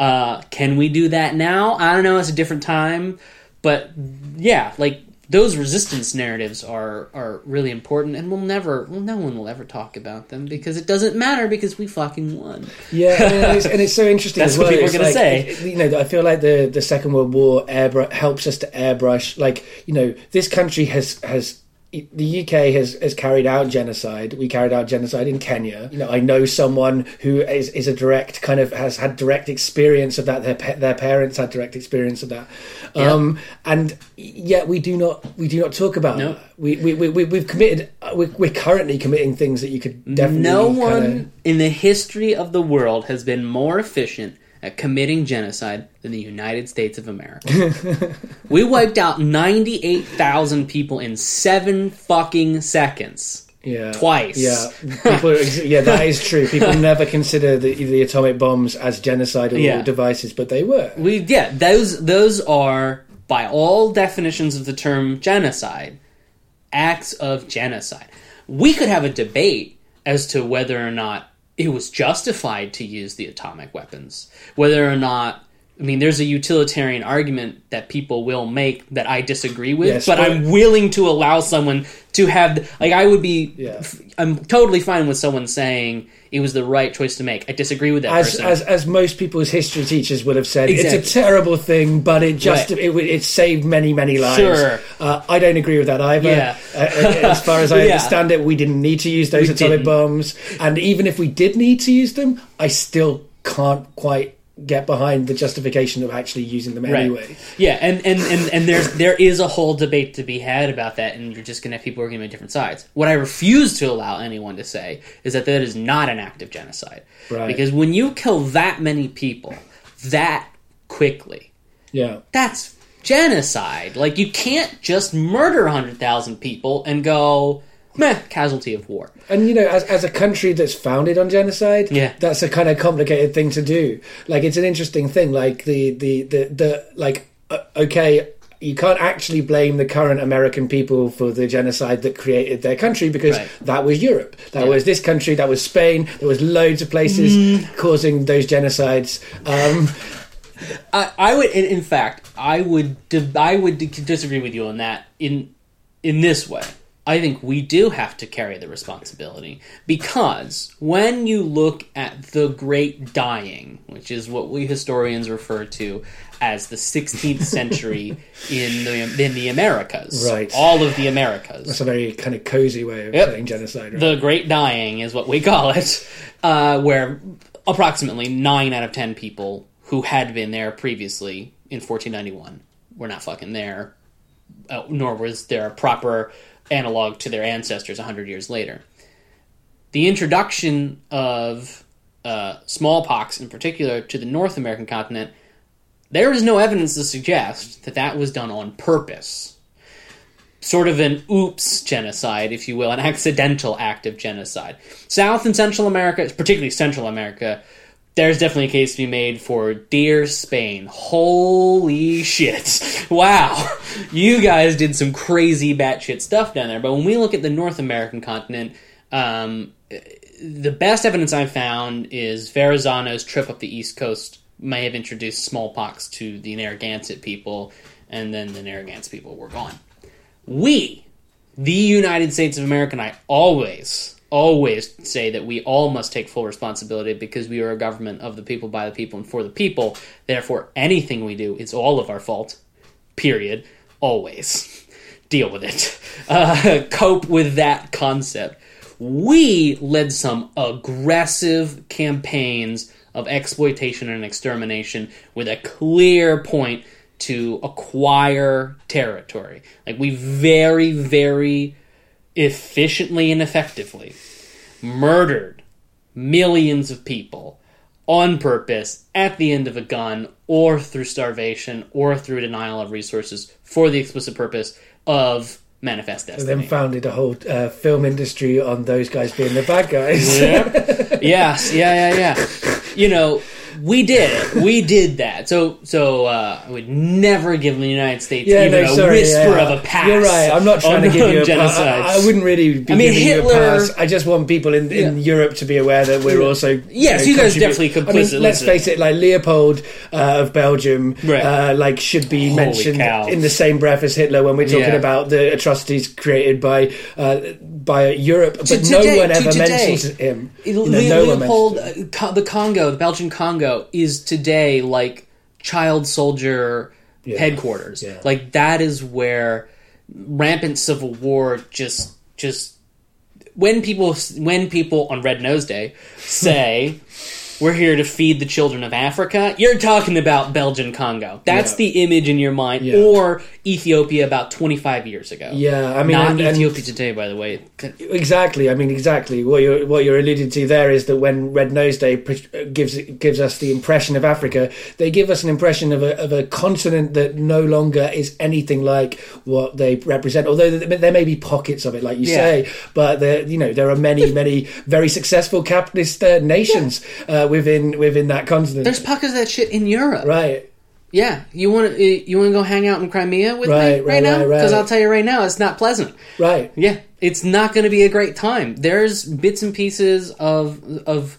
Uh, can we do that now? I don't know. It's a different time, but yeah, like those resistance narratives are are really important, and we'll never. Well, no one will ever talk about them because it doesn't matter because we fucking won. Yeah, and it's, and it's so interesting. That's as what well. people are It's gonna say. it- You know, I feel like the the Second World War airbrush helps us to airbrush. Like, you know, this country has has. The UK has, has carried out genocide. We carried out genocide in Kenya. You know, I know someone who is, is a direct kind of has had direct experience of that. Their their parents had direct experience of that, Yeah. um, and yet we do not we do not talk about. No. that. We we we we- we've committed. We're, we're currently committing things that you could definitely. no one kinda- in the history of the world has been more efficient at committing genocide than the United States of America. we wiped out 98,000 people in seven fucking seconds. yeah twice. Yeah, people. Are, yeah, that is true. People never consider the, the atomic bombs as genocidal Yeah. devices, but they were. We yeah, those those are by all definitions of the term genocide, acts of genocide. We could have a debate as to whether or not it was justified to use the atomic weapons, whether or not I mean, there's a utilitarian argument that people will make that I disagree with, Yes, but but- I'm willing to allow someone to have like I would be. Yeah. I'm totally fine with someone saying it was the right choice to make. I disagree with that As, person. as as most people's history teachers would have said, Exactly. it's a terrible thing, but it just Right. it, it saved many many lives. Sure. Uh, I don't agree with that either. Yeah. Uh, as far as I Yeah. understand it, we didn't need to use those We atomic didn't. bombs, and even if we did need to use them, I still can't quite get behind the justification of actually using them anyway. Yeah, and, and, and, and there's there is a whole debate to be had about that, and you're just gonna have people arguing on different sides. What I refuse to allow anyone to say is that that is not an act of genocide. Right. Because when you kill that many people that quickly, Yeah. that's genocide. Like you can't just murder hundred thousand people and go meh, casualty of war. And you know, as, as a country that's founded on genocide, Yeah. that's a kind of complicated thing to do. Like, it's an interesting thing. Like the the the, the like, uh, okay, you can't actually blame the current American people for the genocide that created their country because Right. that was Europe, that Yeah. was this country, that was Spain. There was loads of places Mm. causing those genocides. Um, I, I would, in, in fact, I would, I would disagree with you on that. In in this way, I think we do have to carry the responsibility because when you look at the Great Dying, which is what we historians refer to as the 16th century in the in the Americas, Right. All of the Americas. That's a very kind of cozy way of Yep. saying genocide. Right? The Great Dying is what we call it, uh, where approximately nine out of ten people who had been there previously in 1491 were not fucking there, uh, nor was there a proper analog to their ancestors 100 years later. The introduction of uh, smallpox, in particular, to the North American continent, there is no evidence to suggest that that was done on purpose sort of an oops genocide, if you will, an accidental act of genocide. South and Central America, particularly Central America, there's definitely a case to be made for dear Spain. Holy shit. Wow. You guys did some crazy batshit stuff down there. But when we look at the North American continent, um, the best evidence I've found is Verrazano's trip up the East Coast may have introduced smallpox to the Narragansett people, and then the Narragansett people were gone we, the United States of America, and I always, always say that we all must take full responsibility because we are a government of the people, by the people, and for the people. Therefore, anything we do is all of our fault. Period. Always. Deal with it. Uh, cope with that concept. We led some aggressive campaigns of exploitation and extermination with a clear point to acquire territory. Like we very, very efficiently and effectively murdered millions of people on purpose at the end of a gun or through starvation or through denial of resources for the explicit purpose of manifest destiny. and then founded a whole uh, film industry on those guys being the bad guys. yes, yeah, yeah, yeah. You know, we did. We did that. So, so uh, I would never give the United States Yeah, even no, a sorry, whisper yeah. of a pass. You're right. I'm not trying to give you a pass. I, I wouldn't really be I mean, giving Hitler- you a pass. I just want people in, in Yeah. Europe to be aware that we're also Yes, know, you guys definitely definitely I mean, let's face it. Like Leopold uh, of Belgium, Right. uh, like should be Holy mentioned cow. in the same breath as Hitler when we're talking about the atrocities created by uh, by Europe, but To no today- one ever today. mentions him. You know, Le- no Leopold, mentions uh, Co- the Congo, the Belgian Congo, is today like child soldier Yeah. headquarters. Yeah. Like that is where rampant civil war just just when people when people on Red Nose Day say we're here to feed the children of Africa, you're talking about Belgian Congo. That's Yeah. the image in your mind, Yeah. or Ethiopia about 25 years ago. Yeah, I mean, not and- and- Ethiopia today, by the way. Exactly. I mean, exactly. What you're what you're alluding to there is that when Red Nose Day gives gives us the impression of Africa, they give us an impression of a of a continent that no longer is anything like what they represent. Although there may be pockets of it, like you Yeah. say, but there you know there are many many very successful capitalist uh, nations uh, within within that continent. There's pockets of that shit in Europe. right. Yeah, you want to you want to go hang out in Crimea with me Right, right, right, now? right, right. Because I'll tell you right now, it's not pleasant. Right. Yeah, it's not going to be a great time. There's bits and pieces of of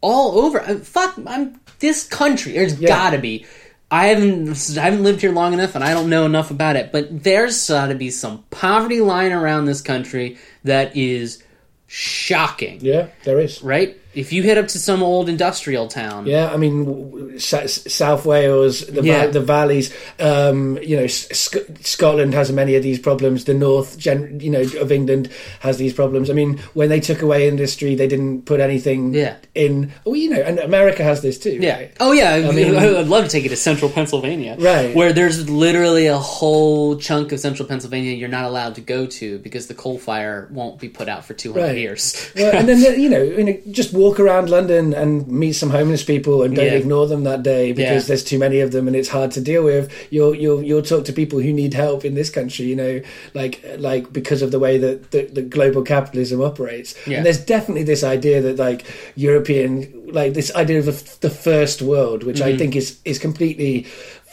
all over. uh, Fuck, I'm this country. There's Yeah. got to be. I haven't I haven't lived here long enough, and I don't know enough about it. But there's got to be some poverty line around this country that is shocking. Yeah, there is. Right? If you head up to some old industrial town, Yeah, I mean, w- w- S- South Wales, the, Yeah. the valleys. Um, you know, Sc- Scotland has many of these problems. The north, gen- you know, of England has these problems. I mean, when they took away industry, they didn't put anything Yeah. in. Well, you know, and America has this too. Yeah. right? Oh yeah. I mean- I'd love to take you to central Pennsylvania. Right. Where there's literally a whole chunk of central Pennsylvania you're not allowed to go to because the coal fire won't be put out for 200 Right. years. well, and then you know, you know, just walk around London and meet some homeless people, and don't Yeah. ignore them that day because Yeah. there's too many of them and it's hard to deal with. You'll you'll you'll talk to people who need help in this country, you know, like like because of the way that the, the global capitalism operates. Yeah. And there's definitely this idea that like European, like this idea of the, the first world, which Mm-hmm. I think is is completely.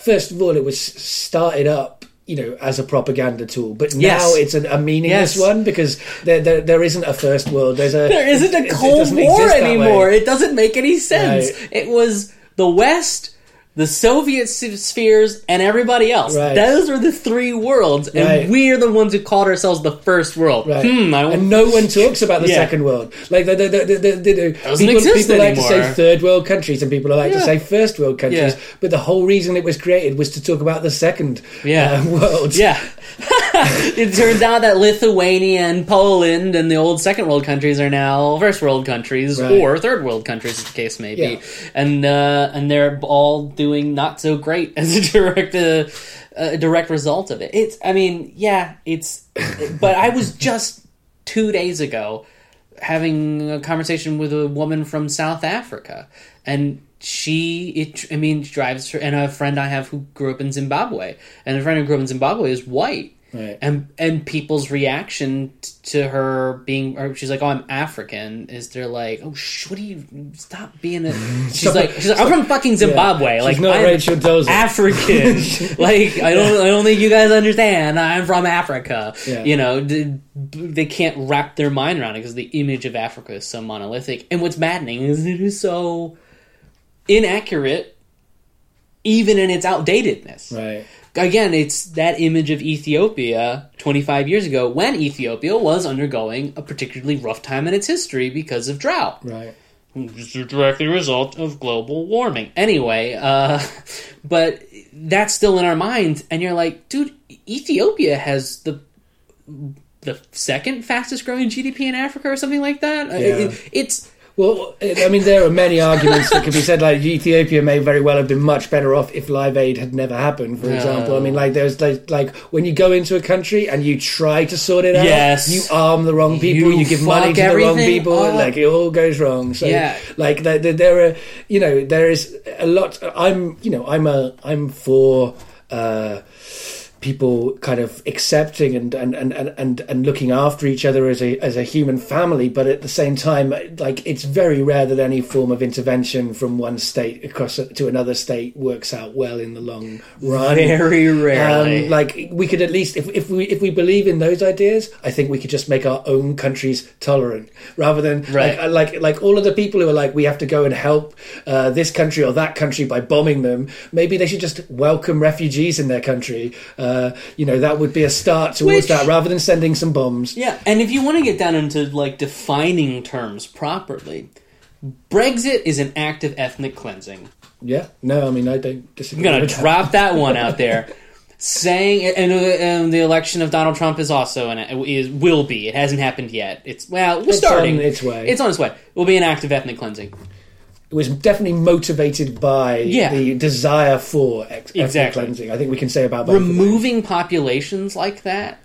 First of all, it was started up. You know, as a propaganda tool, but now Yes. it's an, a meaningless Yes. one because there, there there isn't a first world. There's a There isn't a Cold War anymore. It doesn't make any sense. Right. It was the West the Soviet spheres, and everybody else. Right. Those are the three worlds, and Right. we're the ones who called ourselves the first world. Right. Hmm, I and no one talks about the Yeah. second world. Like the, the, the, the, the, the, Doesn't people, exist people like to say third world countries, and people like to say first world countries. Yeah. But the whole reason it was created was to talk about the second Yeah. uh, world. Yeah. it turns out that Lithuania and Poland and the old second world countries are now first world countries or third world countries, as the case may be, Yeah. and uh, and they're all doing not so great as a direct uh, a direct result of it. It's, I mean, yeah, it's, but I was just two days ago having a conversation with a woman from South Africa, and she, it, I mean, drives her, and a friend I have who grew up in Zimbabwe, and a friend who grew up in Zimbabwe is white. Right. And and people's reaction to her being, or she's like, "Oh, I'm African." Is they're like, "Oh, sh- what do you stop being a?" She's Stop like, "She's like, I'm from fucking Zimbabwe. She's like, not I'm Rachel Dolezal. African. like, I don't, I don't think you guys understand. I'm from Africa. Yeah. You know, they can't wrap their mind around it because the image of Africa is so monolithic. And what's maddening is it is so inaccurate, even in its outdatedness Right. Again, it's that image of Ethiopia 25 years ago when Ethiopia was undergoing a particularly rough time in its history because of drought. Right. It's a directly result of global warming. Anyway, uh, but that's still in our minds, and you're like, dude, Ethiopia has the the second fastest growing GDP in Africa or something like that. Uh, Yeah. it- it's Well, I mean, there are many arguments that can be said. Like Ethiopia may very well have been much better off if Live Aid had never happened. For No. example, I mean, like there's like, like when you go into a country and you try to sort it out, Yes. you arm the wrong people, You you, give money to the wrong people, up. like it all goes wrong. So, Yeah. like there, there, there are, you know, there is a lot. I'm, you know, I'm a, I'm for. uh people kind of accepting and and, and, and, and looking after each other as a as a human family, but at the same time, like it's very rare that any form of intervention from one state across to another state works out well in the long run. very rarely. Um, like we could at least, if, if we if we believe in those ideas, I think we could just make our own countries tolerant, rather than Right. like, like like all of the people who are like we have to go and help uh, this country or that country by bombing them. Maybe they should just welcome refugees in their country. Uh, you know, that would be a start towards Which- that, rather than sending some bombs. Yeah, and if you want to get down into like defining terms properly, Brexit is an act of ethnic cleansing. Yeah, no, I mean I don't I'm gonna drop that one out there. Saying and, uh, and the election of Donald Trump is also an is will be. It hasn't happened yet. It's well, we're It's starting. on its way. It's on its way. It will be an act of ethnic cleansing. It was definitely motivated by Yeah. the desire for ex- ethnic Exactly. cleansing. I think we can say about. Removing populations like that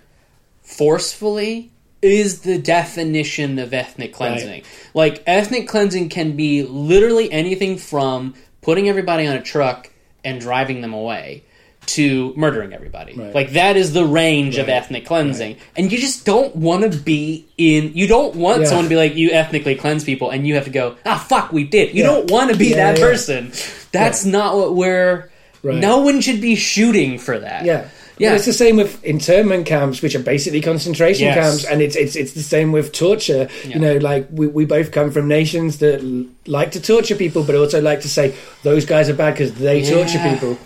forcefully is the definition of ethnic cleansing. Like ethnic cleansing can be literally anything from putting everybody on a truck and driving them away to murdering everybody. Right. Like that is the range of ethnic cleansing. And you just don't want to be in you don't want Yeah. someone to be like you ethnically cleanse people and you have to go, "Ah fuck, we did." You Yeah. don't want to be Yeah, that yeah. person. That's not what we're Right. no one should be shooting for that. Yeah. Yeah. It's the same with internment camps, which are basically concentration Yes. camps, and it's it's it's the same with torture. Yeah. You know, like we, we both come from nations that l- like to torture people, but also like to say those guys are bad because they torture people.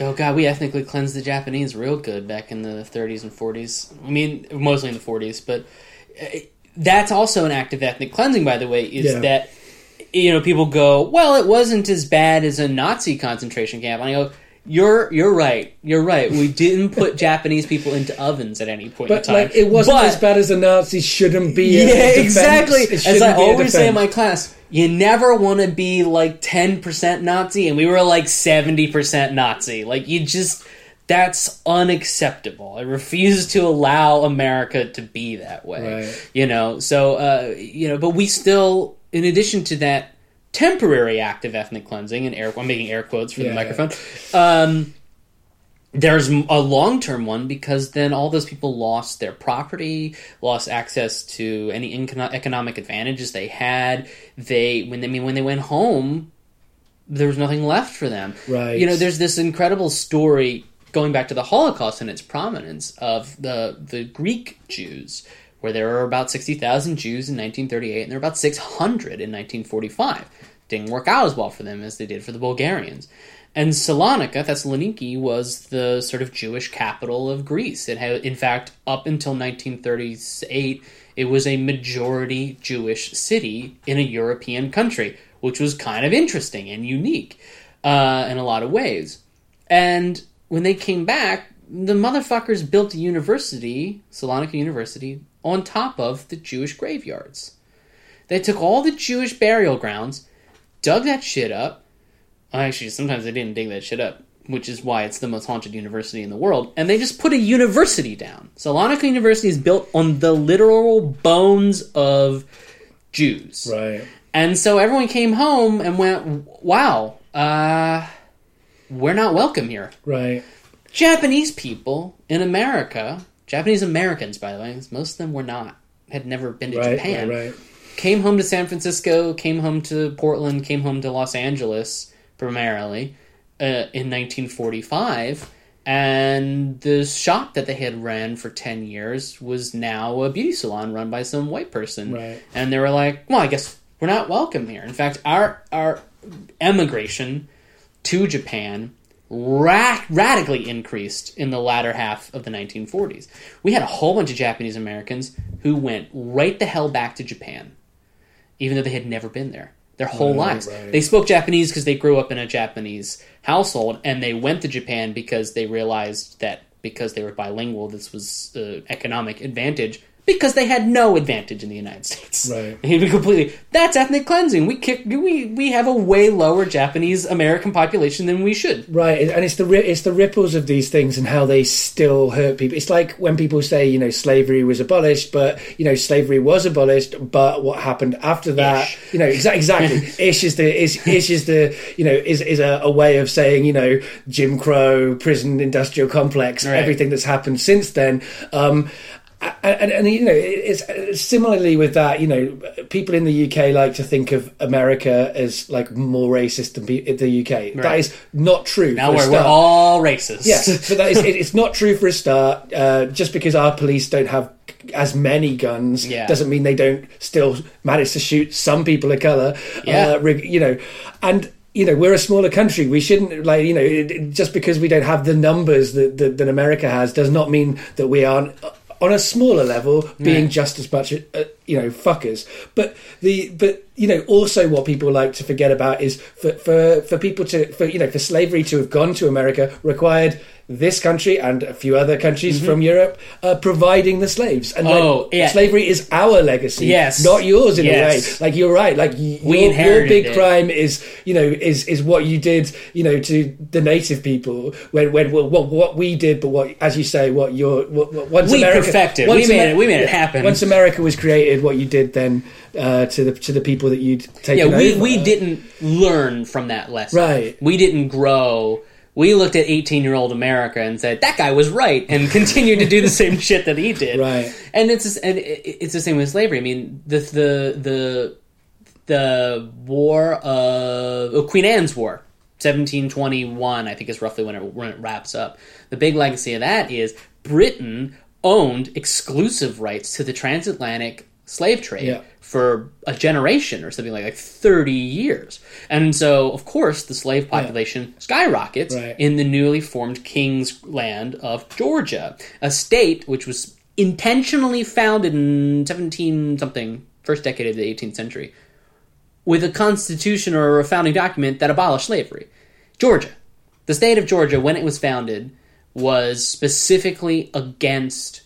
Oh god, we ethnically cleansed the Japanese real good back in the 30s and 40s. I mean, mostly in the 40s, but uh, that's also an act of ethnic cleansing. By the way, is Yeah. that you know people go, well, it wasn't as bad as a Nazi concentration camp, and I go. You're you're right. You're right. We didn't put Japanese people into ovens at any point But in time. like, it wasn't But- as bad as the Nazis. Shouldn't be. yeah, exactly. As I always say in my class, you never want to be like ten percent Nazi, and we were like seventy percent Nazi. Like you just. That's unacceptable. I refuse to allow America to be that way. Right. You know, so uh, you know, but we still, in addition to that temporary act of ethnic cleansing, and air, I'm making air quotes for Yeah, the microphone. Um, there's a long term one because then all those people lost their property, lost access to any inco- economic advantages they had. They when they I mean when they went home, there was nothing left for them. Right. You know, there's this incredible story going back to the Holocaust and its prominence of the the Greek Jews, where there were about sixty thousand Jews in 1938, and there were about six hundred in 1945. Didn't work out as well for them as they did for the Bulgarians. And Salonika, Thessaloniki, was the sort of Jewish capital of Greece. It had, in fact, up until 1938, it was a majority Jewish city in a European country, which was kind of interesting and unique uh, in a lot of ways. And when they came back, the motherfuckers built a university, Salonika University, on top of the Jewish graveyards. They took all the Jewish burial grounds, dug that shit up. Actually, sometimes they didn't dig that shit up, which is why it's the most haunted university in the world. And they just put a university down. Salonika University is built on the literal bones of Jews. Right. And so everyone came home and went, wow, uh, we're not welcome here. Right. Japanese people in America, Japanese Americans, by the way, most of them were not, had never been to Right. Japan, Right. Right. came home to San Francisco, came home to Portland, came home to Los Angeles primarily uh, in 1945. And the shop that they had ran for 10 years was now a beauty salon run by some white person. Right. And they were like, well, I guess we're not welcome here. In fact, our, our emigration to Japan ra- radically increased in the latter half of the 1940s. We had a whole bunch of Japanese Americans who went right the hell back to Japan, even though they had never been there their whole Right, lives. right. They spoke Japanese because they grew up in a Japanese household, and they went to Japan because they realized that because they were bilingual, this was an economic advantage. Because they had no advantage in the United States, Right. He'd be completely. That's ethnic cleansing. We kick. We we have a way lower Japanese American population than we should. Right, and it's the it's the ripples of these things and how they still hurt people. It's like when people say, you know, slavery was abolished, but you know, slavery was abolished, but what happened after that? Ish. You know, exa- exactly. ish is the is ish is the you know is is a, a way of saying you know Jim Crow, prison industrial complex, Right. everything that's happened since then. Um, and, and, you know it's, similarly with that you know people in the UK like to think of America as like more racist than the UK that Right. is not true Now we're, we're all racist. Yes, but that is, it, it's not true for a start. Uh, just because our police don't have as many guns Yeah. doesn't mean they don't still manage to shoot some people of color. Yeah. Uh, you know, and you know we're a smaller country. We shouldn't like you know just because we don't have the numbers that, that, that America has does not mean that we aren't. On a smaller level, being Yeah. just as much, uh, you know, fuckers. But the, but you know, also what people like to forget about is for for for people to, for you know, for slavery to have gone to America required this country and a few other countries from Europe uh, providing the slaves. And like, Mm-hmm. Oh, yeah. slavery is our legacy, Yes. not yours in Yes. a way. Like you're right. Like y- We your, your big it. crime is, you know, is is what you did, you know, to the native people when when well, what what we did, but what as you say, what your what, what, once We America perfected. once We made it- we made it happen. Once America was created, what you did then uh, to the to the people that you'd taken Yeah, we, over. we didn't learn from that lesson. Right. We didn't grow. We looked at 18 year old America and said, that guy was right, and continued to do the same shit that he did. Right. And it's and it's the same with slavery. I mean, the the the the war of oh, Queen Anne's War, 1721, I think is roughly when it when it wraps up. The big legacy of that is Britain owned exclusive rights to the transatlantic slave trade Yeah. For a generation or something like like 30 years. And so, of course, the slave population skyrockets Right. in the newly formed King's Land of Georgia, a state which was intentionally founded in 17 something, first decade of the 18th century, with a constitution or a founding document that abolished slavery. Georgia. The state of Georgia, when it was founded, was specifically against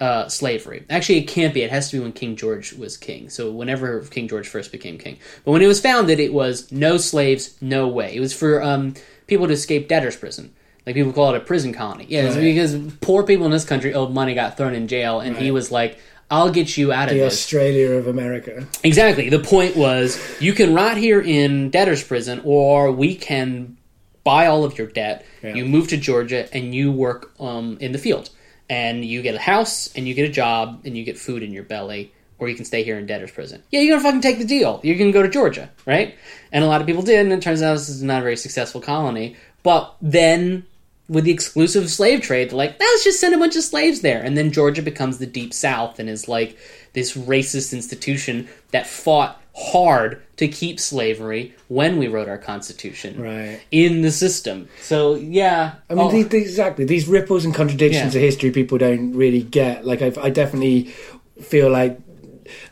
uh, slavery. Actually, it can't be. It has to be when King George was king. So whenever King George first became king. But when it was founded, it was no slaves, no way. It was for um, people to escape debtor's prison. Like people call it a prison colony. Yeah, Right. because poor people in this country owed money, got thrown in jail, and he was like, "I'll get you out of the this." Australia of America. Exactly. The point was you can rot here in debtor's prison, or we can buy all of your debt. Yeah. You move to Georgia and you work um, in the field, and you get a house and you get a job and you get food in your belly. Or you can stay here in debtor's prison. Yeah, you're gonna fucking take the deal. You're gonna go to Georgia, right? And a lot of people did, and it turns out this is not a very successful colony. But then with the exclusive slave trade, they're like, let's just send a bunch of slaves there. And then Georgia becomes the deep south and is like this racist institution that fought hard to keep slavery when we wrote our constitution Right. in the system. So yeah, I mean, oh, these, these, exactly these ripples and contradictions Yeah. of history people don't really get. Like, I, I definitely feel like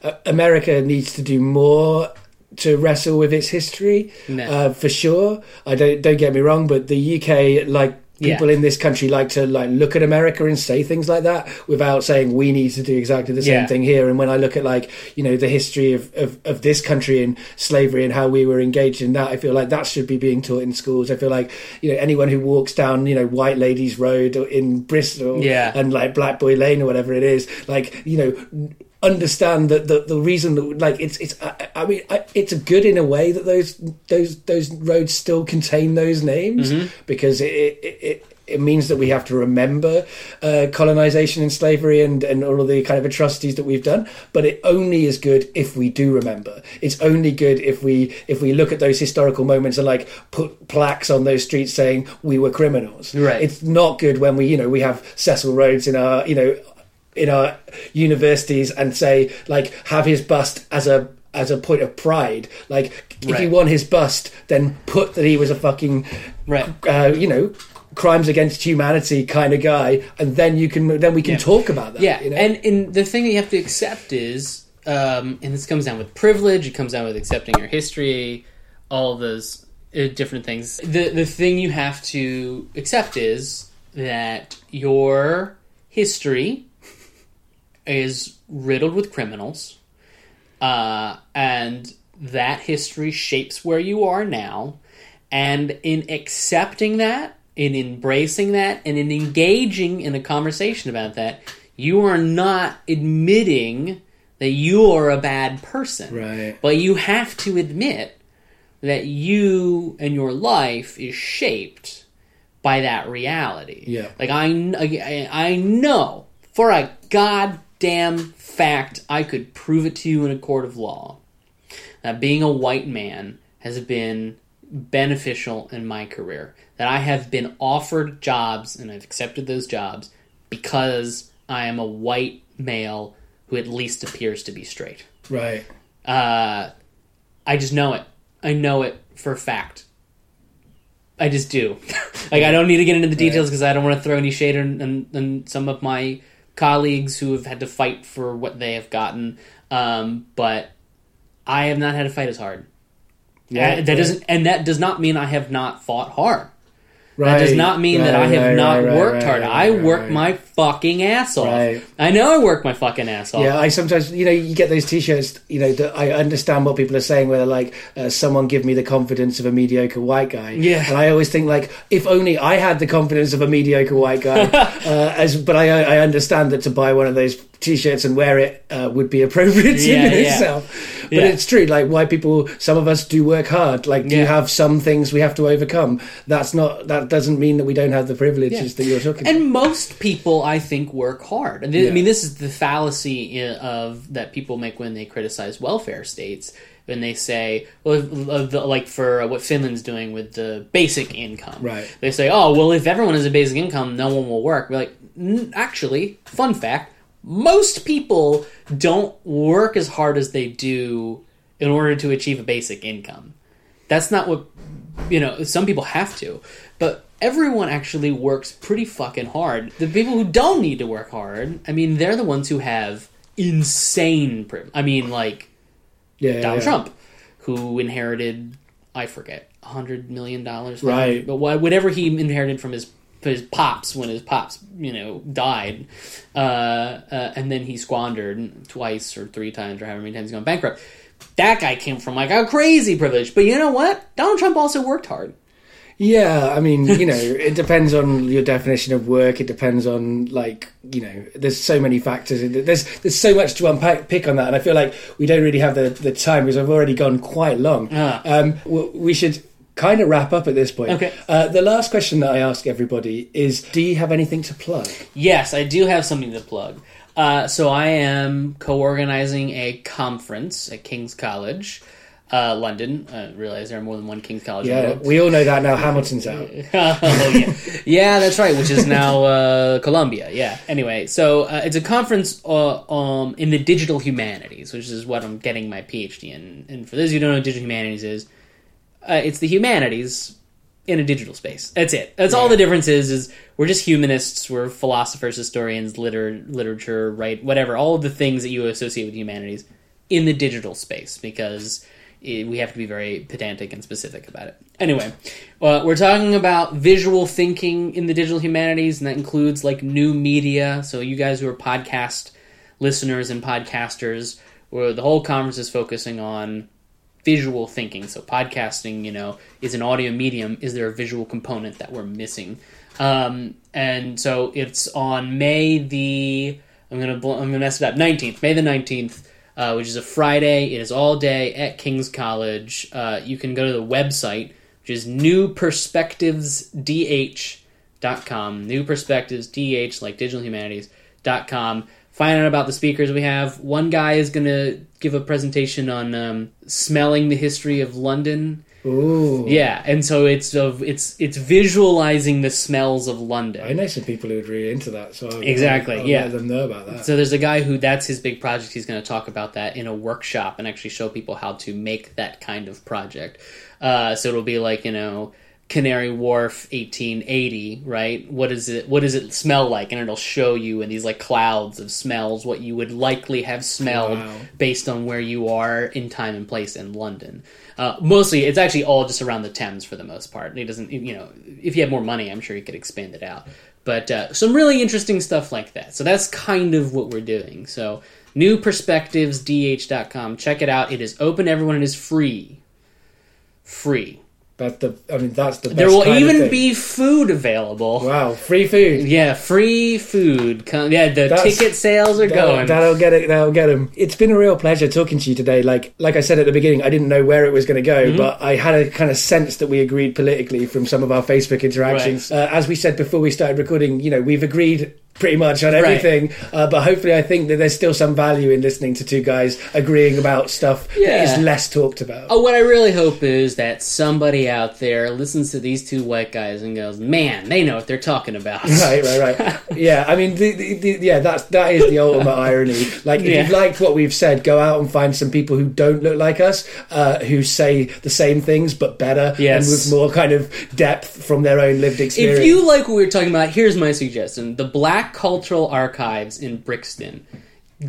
uh, America needs to do more to wrestle with its history, No. uh, for sure. I don't don't get me wrong, but the UK, like Yeah. people in this country, like to like look at America and say things like that without saying we need to do exactly the same Yeah. thing here. And when I look at like you know the history of, of, of this country and slavery and how we were engaged in that, I feel like that should be being taught in schools. I feel like you know anyone who walks down you know White Ladies Road in Bristol Yeah. and like Black Boy Lane or whatever it is, like you know understand that the, the reason that like it's it's I, I mean I, it's good in a way that those those those roads still contain those names because it it, it it means that we have to remember uh, colonization and slavery and, and all of the kind of atrocities that we've done. But it only is good if we do remember. It's only good if we if we look at those historical moments and like put plaques on those streets saying we were criminals. Right. It's not good when we you know we have Cecil Rhodes in our you know in our universities and say like have his bust as a as a point of pride like if you Right. want his bust then put that he was a fucking Right. uh, you know crimes against humanity kind of guy and then you can then we can Yeah. talk about that Yeah, you know? and and the thing that you have to accept is, um, and this comes down with privilege. It comes down with accepting your history, all those uh, different things. The the thing you have to accept is that your history is riddled with criminals, uh, and that history shapes where you are now. And in accepting that, in embracing that, and in engaging in a conversation about that, you are not admitting that you are a bad person. Right. But you have to admit that you and your life is shaped by that reality. Yeah. Like I, I, I know for a goddamn fact, I could prove it to you in a court of law that being a white man has been beneficial in my career. That I have been offered jobs and I've accepted those jobs because I am a white male who at least appears to be straight. right Uh, I just know it. I know it for a fact. I just do. like I don't need to get into the details because I don't want to throw any shade on, on, on some of my colleagues who have had to fight for what they have gotten. Um, but I have not had to fight as hard. Yeah, that yeah. doesn't, and that does not mean I have not fought hard. Right That does not mean that I have right, not right, worked right, hard. right, I right, work right. my fucking ass off. Right. I know I work my fucking ass off. Yeah, I sometimes, you know, you get those T-shirts. You know, that I understand what people are saying, where they're like, uh, "Someone give me the confidence of a mediocre white guy." Yeah. and I always think like, if only I had the confidence of a mediocre white guy. uh, as, but I, I understand that to buy one of those T-shirts and wear it uh, would be appropriate Yeah, in yeah. itself. But Yeah. it's true. Like, white people, some of us do work hard. Like, do you Yeah. have some things we have to overcome? That's not. That doesn't mean that we don't have the privileges Yeah. that you're talking. about. And most people, I think, work hard. Yeah. I mean, this is the fallacy of that people make when they criticize welfare states. And they say, well, the, like for uh, what Finland's doing with the basic income, Right. They say, oh, well, if everyone has a basic income, no one will work. We're like, "N- actually, fun fact: most people don't work as hard as they do in order to achieve a basic income. That's not what you know. Some people have to, but everyone actually works pretty fucking hard. The people who don't need to work hard, I mean, they're the ones who have insane. Priv- I mean, like yeah, Donald yeah. Trump, who inherited, I forget, a hundred million dollars, Right. But whatever he inherited from his his pops when his pops, you know, died, uh, uh, and then he squandered twice or three times or however many times he's gone bankrupt. That guy came from like a crazy privilege, but you know what? Donald Trump also worked hard. Yeah, I mean, you know, it depends on your definition of work. It depends on like, you know, there's so many factors. There's there's so much to unpack pick on that, and I feel like we don't really have the, the time because I've already gone quite long. Ah. Um, we should kind of wrap up at this point. Okay. Uh, the last question that I ask everybody is: Do you have anything to plug? Yes, I do have something to plug. Uh, so I am co-organizing a conference at King's College Uh, London. Uh, realize there are more than one King's College. Yeah, we all know that now. Hamilton's out. oh yeah, yeah, that's right. Which is now uh, Columbia. Yeah. Anyway, so uh, it's a conference uh, um, in the digital humanities, which is what I'm getting my PhD in. And for those who don't know what digital humanities is, uh, it's the humanities in a digital space. That's it. That's all the difference is. Is we're just humanists. We're philosophers, historians, liter- literature, right? Whatever. All of the things that you associate with humanities in the digital space because it, we have to be very pedantic and specific about it. Anyway, uh, we're talking about visual thinking in the digital humanities, and that includes like new media. So you guys who are podcast listeners and podcasters, where the whole conference is focusing on visual thinking. So podcasting, you know, is an audio medium. Is there a visual component that we're missing? Um, and so it's on May the I'm gonna bl- I'm gonna mess it up. Nineteenth, May the nineteenth, uh, which is a Friday. It is all day at King's College. Uh, you can go to the website, which is newperspectivesdh.com. New Perspectives DH, like digital humanities dot com. Find out about the speakers we have. One guy is going to give a presentation on um, smelling the history of London. Ooh. Yeah, and so it's of it's it's visualizing the smells of London. I know some people who would really into that, so I'll, Exactly, I'll yeah. let them know about that. So there's a guy who that's his big project. He's going to talk about that in a workshop and actually show people how to make that kind of project. Uh, so it'll be like you know Canary Wharf 1880, right? What is it? What does it smell like? And it'll show you in these like clouds of smells what you would likely have smelled Wow. based on where you are in time and place in London. Uh, mostly, it's actually all just around the Thames for the most part. It doesn't, you know, if you had more money, I'm sure you could expand it out. But uh, some really interesting stuff like that. So that's kind of what we're doing. So newperspectivesdh.com. Check it out. It is open everyone. It is free. Free. That's the. I mean, that's the. Best There will even be food available. Wow, free food. Yeah, free food. Come, yeah, the That's- ticket sales are That'll, going. that'll get it. That'll get them. It's been a real pleasure talking to you today. Like, like I said at the beginning, I didn't know where it was going to go, Mm-hmm. but I had a kind of sense that we agreed politically from some of our Facebook interactions. Uh, as we said before we started recording, you know, we've agreed pretty much on Right. everything. Uh, but hopefully, I think that there's still some value in listening to two guys agreeing about stuff that Yeah. is less talked about. Oh, what I really hope is that somebody out there listens to these two white guys and goes, "Man, they know what they're talking about." Right, right, right. yeah, I mean, the, the, the, yeah, that's that is the ultimate irony. Like, if Yeah. you've liked what we've said, go out and find some people who don't look like us, uh, who say the same things but better Yes. and with more kind of depth from their own lived experience. If you like what we were talking about, here's my suggestion: the Black Cultural Archives in Brixton.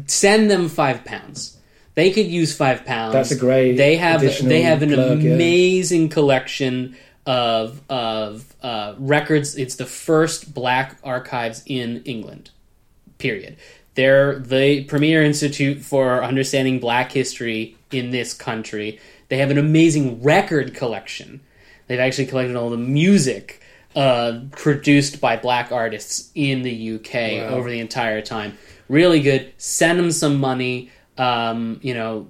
Send them five pounds. They could use five pounds. That's a great They have they have an plug, yeah. amazing collection of of uh, records. It's the first Black archives in England. Period. They're the premier institute for understanding Black history in this country. They have an amazing record collection. They've actually collected all the music uh, produced by black artists in the UK Wow. over the entire time. Really good. Send them some money. Um, you know,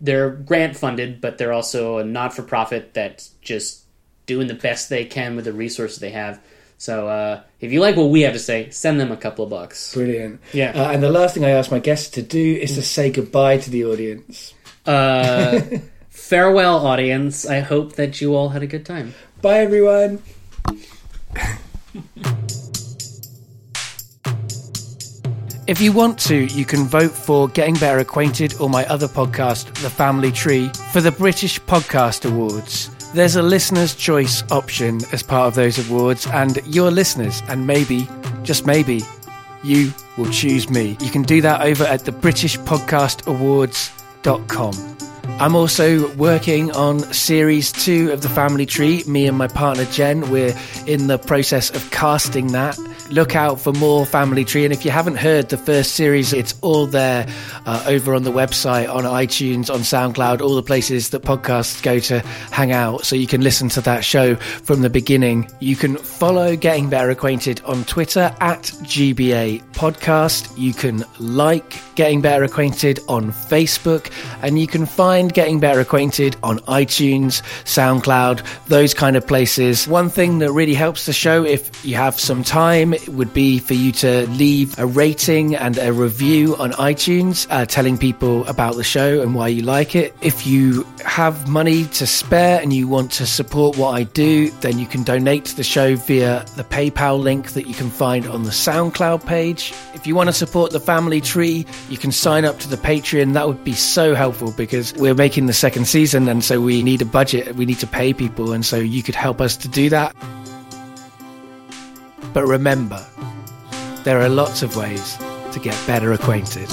they're grant funded, but they're also a not for profit that's just doing the best they can with the resources they have. So uh, if you like what we have to say, send them a couple of bucks. Brilliant. Yeah. Uh, and the last thing I ask my guests to do is to say goodbye to the audience. Uh, farewell, audience. I hope that you all had a good time. Bye, everyone. If you want to, you can vote for Getting Better Acquainted or my other podcast, The Family Tree, for the British Podcast Awards. There's a listener's choice option as part of those awards, and your listeners, and maybe, just maybe, you will choose me. You can do that over at the British Podcast Awards.com. I'm also working on series two of The Family Tree. Me and my partner Jen, we're in the process of casting that. Look out for more Family Tree. And if you haven't heard the first series, it's all there uh, over on the website, on iTunes, on SoundCloud, all the places that podcasts go to hang out. So you can listen to that show from the beginning. You can follow Getting Better Acquainted on Twitter at GBA Podcast. You can like Getting Better Acquainted on Facebook. And you can find find Getting Better Acquainted on iTunes, SoundCloud, those kind of places. One thing that really helps the show, if you have some time, would be for you to leave a rating and a review on iTunes, uh, telling people about the show and why you like it. If you have money to spare and you want to support what I do, then you can donate to the show via the PayPal link that you can find on the SoundCloud page. If you want to support the family tree, you can sign up to the Patreon. That would be so helpful because we're making the second season and so we need a budget. We need to pay people. And so you could help us to do that. But remember, there are lots of ways to get better acquainted.